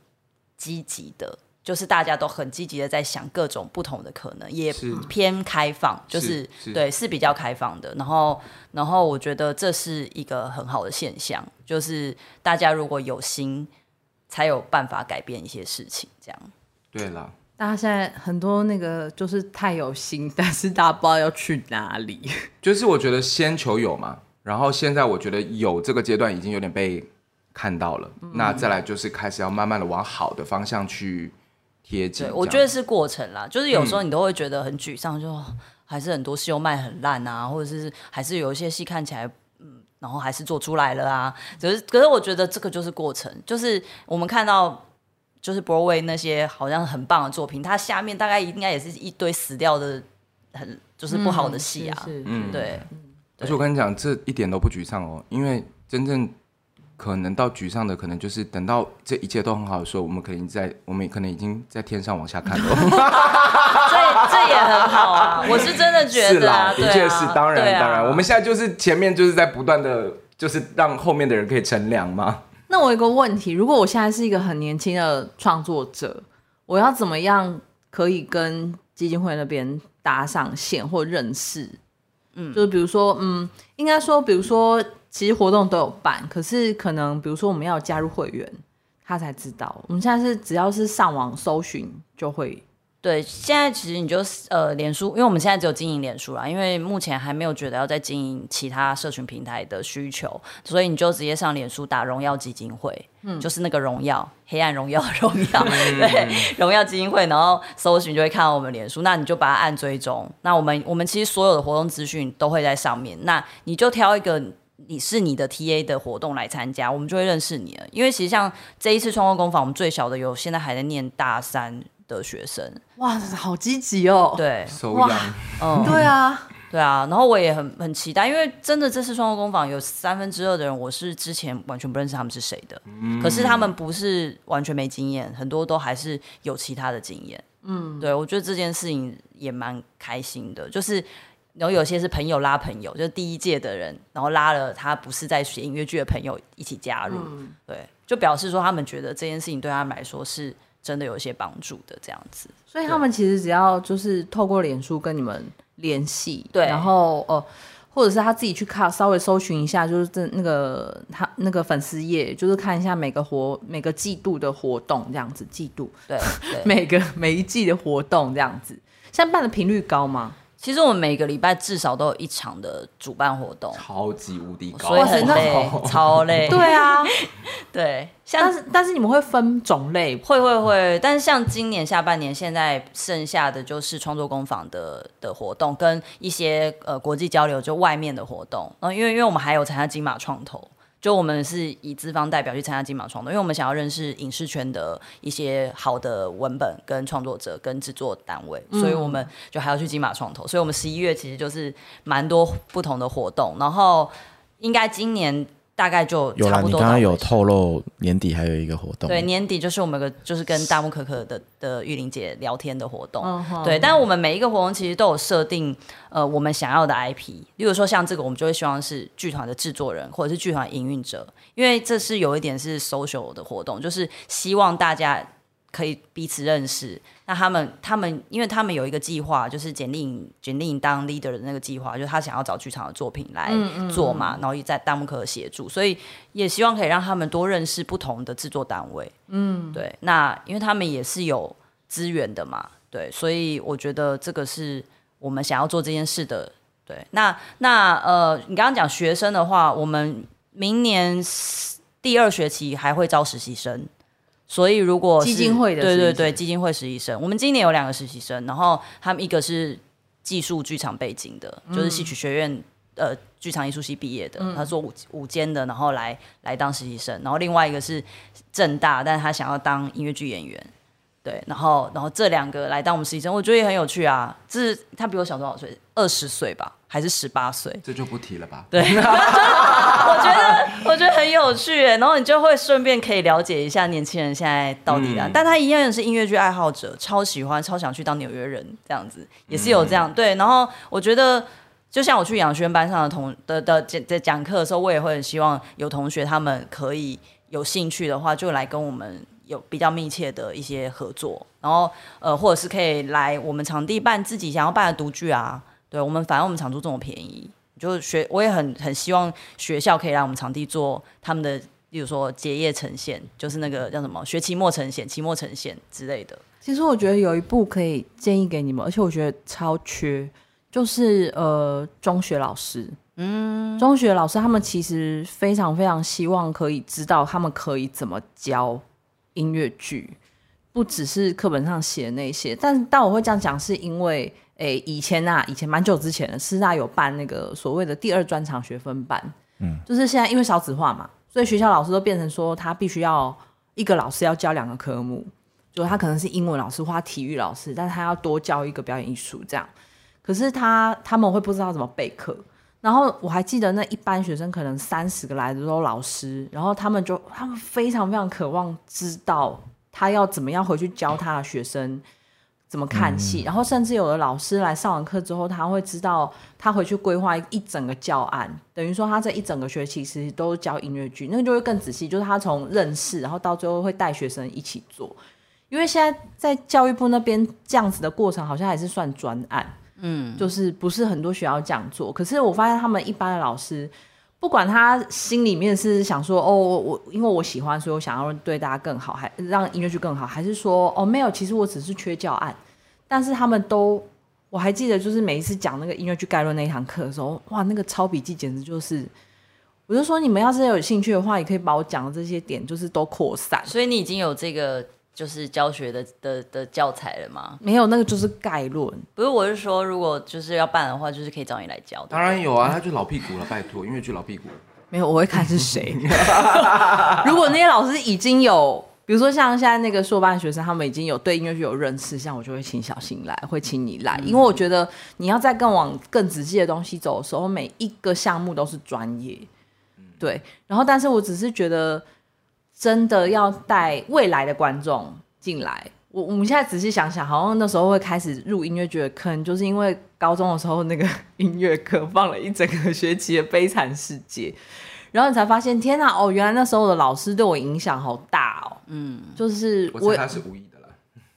积极的。就是大家都很积极的在想各种不同的可能，也偏开放，是就是，是对是比较开放的。然后，然后我觉得这是一个很好的现象，就是大家如果有心，才有办法改变一些事情。这样。对了，大家现在很多那个就是太有心，但是大家不知道要去哪里。就是我觉得先求有嘛，然后现在我觉得有这个阶段已经有点被看到了，嗯、那再来就是开始要慢慢的往好的方向去。贴近，我觉得是过程啦，就是有时候你都会觉得很沮丧，嗯、就还是很多戏又卖很烂啊，或者是还是有一些戏看起来，嗯，然后还是做出来了啊。可是，可是我觉得这个就是过程，就是我们看到就是 Broadway 那些好像很棒的作品，它下面大概应该也是一堆死掉的，很就是不好的戏啊。嗯，对。而且我跟你讲，这一点都不沮丧哦，因为真正。可能到沮丧的，可能就是等到这一切都很好的时候，我们可能在，我们可能已经在天上往下看了。这这也很好啊，我是真的觉得、啊，是啦，的确是，当然、啊、当然，我们现在就是前面就是在不断的，就是让后面的人可以乘凉嘛。那我有个问题，如果我现在是一个很年轻的创作者，我要怎么样可以跟基金会那边搭上线或认识？嗯，就是比如说，嗯，应该说，比如说。其实活动都有办，可是可能比如说我们要加入会员，他才知道。我们现在是只要是上网搜寻就会对，现在其实你就呃，脸书，因为我们现在只有经营脸书啦，因为目前还没有觉得要再经营其他社群平台的需求，所以你就直接上脸书打“荣耀基金会”，嗯，就是那个荣耀，黑暗荣耀荣耀，对，荣耀基金会，然后搜寻就会看到我们脸书，那你就把它按追踪，那我们我们其实所有的活动资讯都会在上面，那你就挑一个你是你的 TA 的活动来参加，我们就会认识你了，因为其实像这一次创作工坊，我们最小的有现在还在念大三。的学生哇，好积极哦！对，哇，嗯，对啊，对啊。然后我也很很期待，因为真的这次创作工坊有三分之二的人，我是之前完全不认识他们是谁的。嗯，可是他们不是完全没经验，很多都还是有其他的经验。嗯，对，我觉得这件事情也蛮开心的，就是然后有些是朋友拉朋友，就是第一届的人，然后拉了他不是在学音乐剧的朋友一起加入。嗯，对，就表示说他们觉得这件事情对他们来说是。真的有一些帮助的这样子，所以他们其实只要就是透过脸书跟你们联系，对，然后呃，或者是他自己去看，稍微搜寻一下，就是这那个他那个粉丝页，就是看一下每个活每个季度的活动这样子，季度对，对 每个每一季的活动这样子，现在办的频率高吗？其实我们每个礼拜至少都有一场的主办活动，超级无敌高，所以很累，超累。对啊，对，像但是但是你们会分种类，会会会。但是像今年下半年，现在剩下的就是创作工坊的的活动，跟一些呃国际交流，就外面的活动。然后因为因为我们还有参加金马创投。就我们是以资方代表去参加金马创作，因为我们想要认识影视圈的一些好的文本、跟创作者、跟制作单位，所以我们就还要去金马创投。所以我们十一月其实就是蛮多不同的活动，然后应该今年。大概就。有啦，你刚刚有透露年底还有一个活动。对，年底就是我们个就是跟大木可可的的玉玲姐聊天的活动。嗯、对，但是我们每一个活动其实都有设定呃我们想要的 IP，例如说像这个，我们就会希望是剧团的制作人或者是剧团营运者，因为这是有一点是 social 的活动，就是希望大家。可以彼此认识。那他们，他们，因为他们有一个计划，就是简历简历当 leader 的那个计划，就是他想要找剧场的作品来做嘛，嗯嗯嗯，然后也在弹幕可协助，所以也希望可以让他们多认识不同的制作单位。嗯，对。那因为他们也是有资源的嘛，对，所以我觉得这个是我们想要做这件事的。对，那那呃，你刚刚讲学生的话，我们明年第二学期还会招实习生。所以，如果基金会的对对对基金会实习生，我们今年有两个实习生，然后他们一个是技术剧场背景的，嗯、就是戏曲学院呃剧场艺术系毕业的，嗯、他做舞舞间的，然后来来当实习生，然后另外一个是正大，但是他想要当音乐剧演员，对，然后然后这两个来当我们实习生，我觉得也很有趣啊，这是他比我小多少岁？二十岁吧。还是十八岁，这就不提了吧。对，我觉得我觉得很有趣，然后你就会顺便可以了解一下年轻人现在到底啊，嗯、但他一样也是音乐剧爱好者，超喜欢，超想去当纽约人这样子，也是有这样、嗯、对。然后我觉得，就像我去杨轩班上的同的的讲在讲课的时候，我也会很希望有同学他们可以有兴趣的话，就来跟我们有比较密切的一些合作，然后呃，或者是可以来我们场地办自己想要办的独剧啊。对我们，反正我们场租这么便宜，就学我也很很希望学校可以来我们场地做他们的，例如说结业呈现，就是那个叫什么学期末呈现、期末呈现之类的。其实我觉得有一部可以建议给你们，而且我觉得超缺，就是呃中学老师，嗯，中学老师他们其实非常非常希望可以知道他们可以怎么教音乐剧，不只是课本上写的那些。但但我会这样讲，是因为。诶，以前啊，以前蛮久之前的，师大有办那个所谓的第二专长学分班，嗯，就是现在因为少子化嘛，所以学校老师都变成说他必须要一个老师要教两个科目，就他可能是英文老师或他体育老师，但是他要多教一个表演艺术这样。可是他他们会不知道怎么备课，然后我还记得那一班学生可能三十个来的都老师，然后他们就他们非常非常渴望知道他要怎么样回去教他的学生。怎么看戏，然后甚至有的老师来上完课之后，他会知道他回去规划一整个教案，等于说他这一整个学期其实都教音乐剧，那个就会更仔细，就是他从认识，然后到最后会带学生一起做。因为现在在教育部那边这样子的过程，好像还是算专案，嗯，就是不是很多学校这样做。可是我发现他们一般的老师，不管他心里面是想说哦，我因为我喜欢，所以我想要对大家更好，还让音乐剧更好，还是说哦没有，其实我只是缺教案。但是他们都，我还记得，就是每一次讲那个音乐剧概论那一堂课的时候，哇，那个抄笔记简直就是，我就说你们要是有兴趣的话，也可以把我讲的这些点就是都扩散。所以你已经有这个就是教学的的的教材了吗？没有，那个就是概论。不是，我是说，如果就是要办的话，就是可以找你来教。当然有啊，他就老屁股了，拜托，音乐剧老屁股。没有，我会看是谁。如果那些老师已经有，比如说像现在那个硕班学生，他们已经有对音乐剧有认识，像我就会请小新来，会请你来，嗯、因为我觉得你要再更往更仔细的东西走的时候，每一个项目都是专业。对，然后但是我只是觉得，真的要带未来的观众进来。我我们现在仔细想想，好像那时候会开始入音乐剧的坑，就是因为高中的时候那个音乐课放了一整个学期的《悲惨世界》，然后你才发现，天哪，哦，原来那时候的老师对我影响好大哦。嗯，就是我，我他是无意的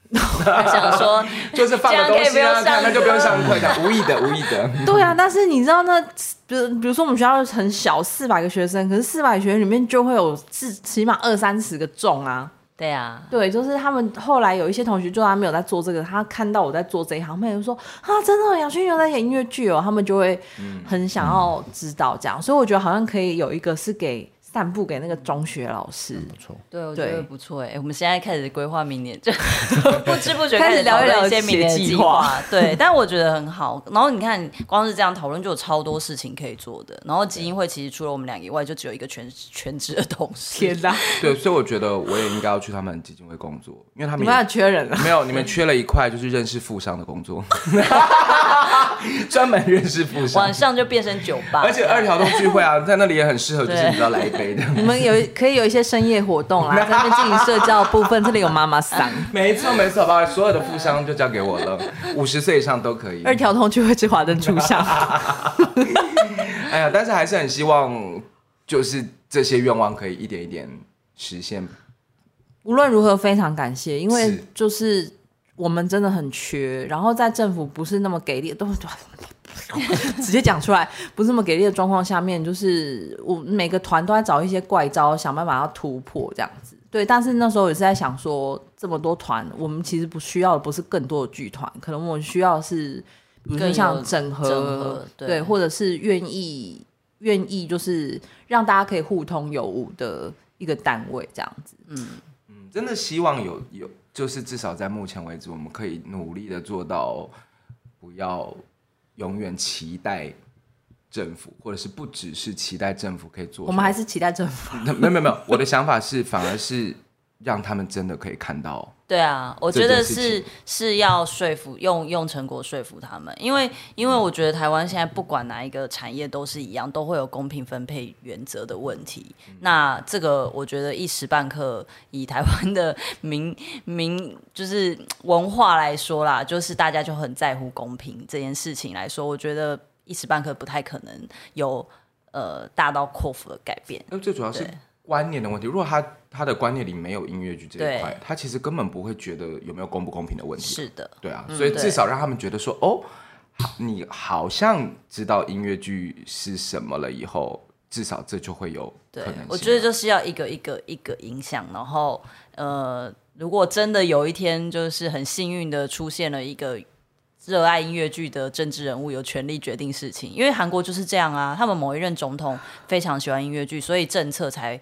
想说就是放个东西啊，那就不用上课的，无意的，无意的。对啊，但是你知道那，比如比如说我们学校很小，四百个学生，可是四百个学生里面就会有至起码二三十个重啊。对啊，对，就是他们后来有一些同学，就他没有在做这个，他看到我在做这一行，他们就说啊，真的，杨轩有在演音乐剧哦，他们就会很想要知道这样，嗯、所以我觉得好像可以有一个是给。散布给那个中学老师，不错。对，我觉得不错哎。我们现在开始规划明年，就 不知不觉开始聊一聊一些明年计划。对，但我觉得很好。然后你看，光是这样讨论就有超多事情可以做的。然后基金会其实除了我们俩以外，就只有一个全全职的同事。天哪！对，所以我觉得我也应该要去他们基金会工作，因为他们没有缺人了。没有，你们缺了一块，就是认识富商的工作，专门认识富商。晚上就变成酒吧，而且二条通聚会啊，在那里也很适合，就是你知道来一杯。你们有可以有一些深夜活动啦，在那边进行社交的部分，这里有妈妈桑。没错没错，把所有的富商就交给我了，五十岁以上都可以。二条通就会吃华灯初上。哎呀，但是还是很希望，就是这些愿望可以一点一点实现。无论如何，非常感谢，因为就是我们真的很缺，然后在政府不是那么给力，都。直接讲出来，不是那么给力的状况下面，就是我每个团都在找一些怪招，想办法要突破这样子。对，但是那时候也是在想说，这么多团，我们其实不需要的不是更多的剧团，可能我们需要的是，比如说像整合，整合对，对，或者是愿意愿意就是让大家可以互通有无的一个单位这样子。嗯嗯，真的希望有有，就是至少在目前为止，我们可以努力的做到不要。永远期待政府，或者是不只是期待政府可以做，我们还是期待政府。没有没有没有，我的想法是，反而是让他们真的可以看到。对啊，我觉得是是要说服，用用成果说服他们，因为因为我觉得台湾现在不管哪一个产业都是一样，都会有公平分配原则的问题。嗯、那这个我觉得一时半刻以台湾的民民就是文化来说啦，就是大家就很在乎公平这件事情来说，我觉得一时半刻不太可能有呃大刀阔斧的改变。那最主要是。观念的问题，如果他他的观念里没有音乐剧这一块，他其实根本不会觉得有没有公不公平的问题。是的，对啊，所以至少让他们觉得说，嗯、哦，你好像知道音乐剧是什么了，以后至少这就会有可能性。我觉得就是要一个一个一个影响，然后呃，如果真的有一天就是很幸运的出现了一个热爱音乐剧的政治人物，有权利决定事情，因为韩国就是这样啊，他们某一任总统非常喜欢音乐剧，所以政策才。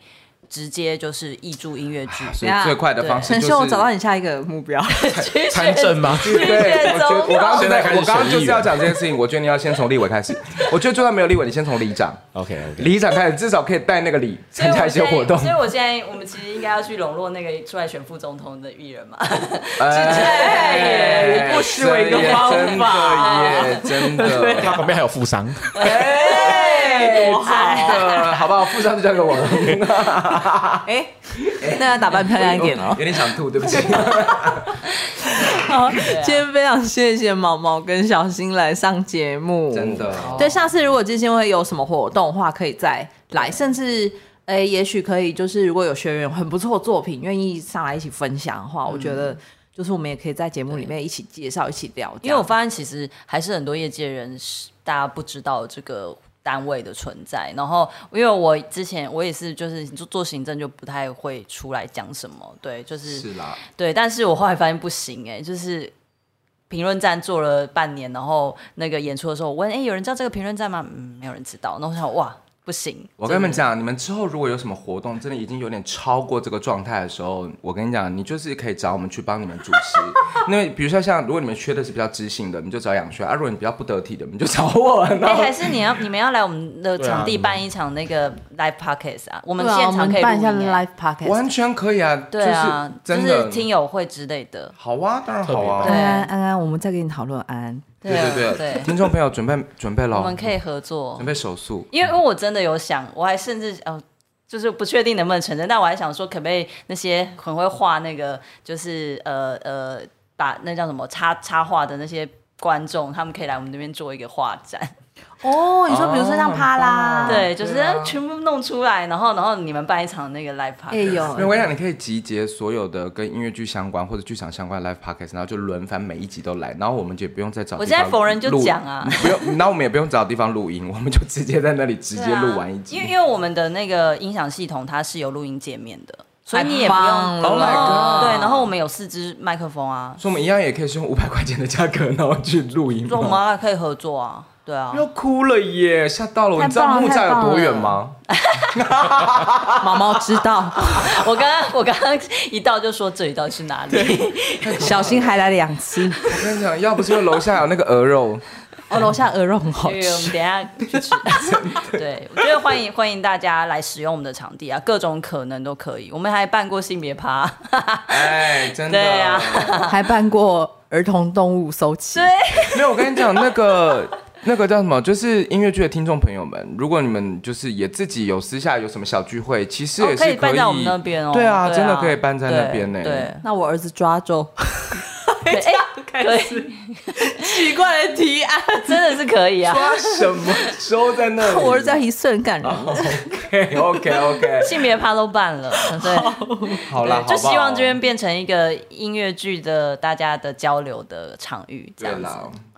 直接就是译注音乐剧，所以最快的方式就是。陈秀，我找到你下一个目标，参政吗？对，我觉得我刚刚现在开始，我刚刚就是要讲这件事情。我觉得你要先从立委开始。我觉得就算没有立委，你先从里长。OK，里长开始，至少可以带那个里参加一些活动。所以我现在，我们其实应该要去笼络那个出来选副总统的艺人嘛。哎，不失为一个方法耶，真的。他旁边还有富商。哎，真的，好不好？富商就交给我了。哎，那要打扮漂亮一点哦。有点想吐，对不起。好，今天非常谢谢毛毛跟小新来上节目，真的。对，下次如果基金会有什么活动的话，可以再来，甚至哎，也许可以，就是如果有学员很不错的作品，愿意上来一起分享的话，我觉得就是我们也可以在节目里面一起介绍、一起聊。因为我发现其实还是很多业界人士大家不知道这个。单位的存在，然后因为我之前我也是就是做做行政就不太会出来讲什么，对，就是是啦，对，但是我后来发现不行哎，就是。评论站做了半年，然后那个演出的时候，我问，哎，有人知道这个评论站吗？嗯，没有人知道。然后我想，哇。不行，我跟你们讲，你们之后如果有什么活动，真的已经有点超过这个状态的时候，我跟你讲，你就是可以找我们去帮你们主持。因为比如说像，如果你们缺的是比较知性的，你就找杨轩；啊，如果你比较不得体的，你就找我。哎、欸，还是你要你们要来我们的场地办一场那个 live podcast 啊？我们现场可以办一下 live podcast，完全可以啊。对啊，就是真的听友会之类的。好啊，当然好啊。对安安安，我们再跟你讨论安安。对对对，听众朋友准备准备了，我们可以合作，准备手速。因为因为我真的有想，我还甚至哦，就是不确定能不能成真，但我还想说，可不可以那些很会画那个，就是呃呃，把那叫什么插插画的那些观众，他们可以来我们这边做一个画展。哦，你说比如说像帕拉，对，就是全部弄出来，然后然后你们办一场那个 live podcast。哎呦，因为我想你可以集结所有的跟音乐剧相关或者剧场相关的 live podcast，然后就轮番每一集都来，然后我们就不用再找。我现在逢人就讲啊，不用，那我们也不用找地方录音，我们就直接在那里直接录完一集。因为因为我们的那个音响系统它是有录音界面的，所以你也不用。Oh my god！对，然后我们有四支麦克风啊，所以我们一样也可以是用五百块钱的价格，然后去录音。我们可以合作啊。对啊，要哭了耶！吓到了，了你知道木栅有多远吗？毛毛知道，我刚刚我刚刚一到就说这里到底是哪里？小心还来两次。我跟你讲，要不是因为楼下有那个鹅肉，哦，楼下鹅肉很好吃。我们等下去吃。对，我觉得欢迎欢迎大家来使用我们的场地啊，各种可能都可以。我们还办过性别趴，哎，真的，对啊，还办过儿童动物搜集。对，没有，我跟你讲那个。那个叫什么？就是音乐剧的听众朋友们，如果你们就是也自己有私下有什么小聚会，其实也是可以，哦、可以办在我们那边哦。对啊，对啊，真的可以办在那边呢。对，那我儿子抓周。哎，可以，奇怪的提案，真的是可以啊！抓什么收在那里？我儿子要一次很感人。OK，OK，OK。性别趴都办了，对，好了，就希望这边变成一个音乐剧的大家的交流的场域，这样子。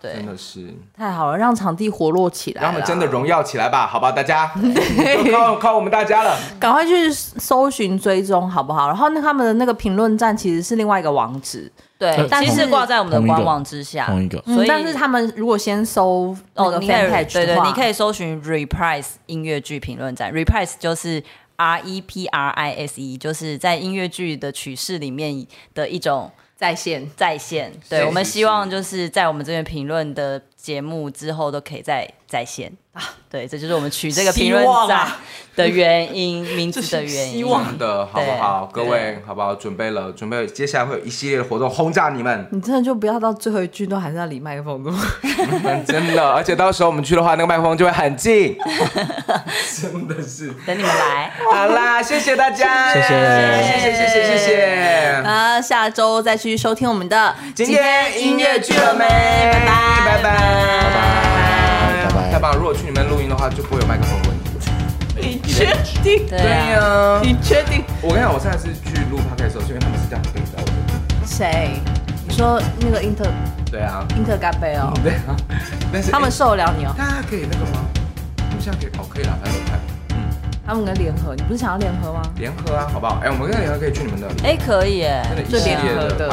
对，真的是。太好了，让场地活络起来，让他们真的荣耀起来吧，好吧，大家。就靠靠我们大家了，赶快去搜寻追踪，好不好？然后那他们的那个评论站其实是另外一个网址。对，但是挂在我们的官网之下，同一个。所以，但是他们如果先搜那个 fan page 对对，你可以搜寻 Reprise 音乐剧评论站，Reprise 就是 R E P R I S E，就是在音乐剧的曲式里面的一种在线在线。对，我们希望就是在我们这边评论的节目之后都可以再在线。对，这就是我们取这个评论站的原因，名字的原因。希望的好不好？各位好不好？准备了，准备接下来会有一系列的活动轰炸你们。你真的就不要到最后一句都还是要离麦克风的。真的，而且到时候我们去的话，那个麦克风就会很近。真的是，等你们来。好啦，谢谢大家，谢谢，谢谢，谢谢，谢谢。啊，下周再去收听我们的今天音乐剧了没？拜拜，拜拜，拜拜。太棒！如果去你们录音的话，就不会有麦克风问题。你确定？对呀，你确定？我跟你讲，我上次去录 podcast 的时候，是因为他们是这样对着我的。谁？你说那个英特？对啊，英特干杯哦。对啊，但是他们受得了你哦。大家可以那个吗？他们现在可以哦，可以了，反正我看。他们跟联合，你不是想要联合吗？联合啊，好不好？哎，我们跟联合可以去你们那里。哎，可以哎，就联合的，对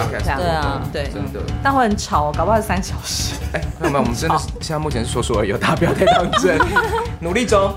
啊，对，真的。但会很吵，搞不好是三小时。哎，朋友们，我们真的是现在目前是说说而已，大家不要太当真，努力中。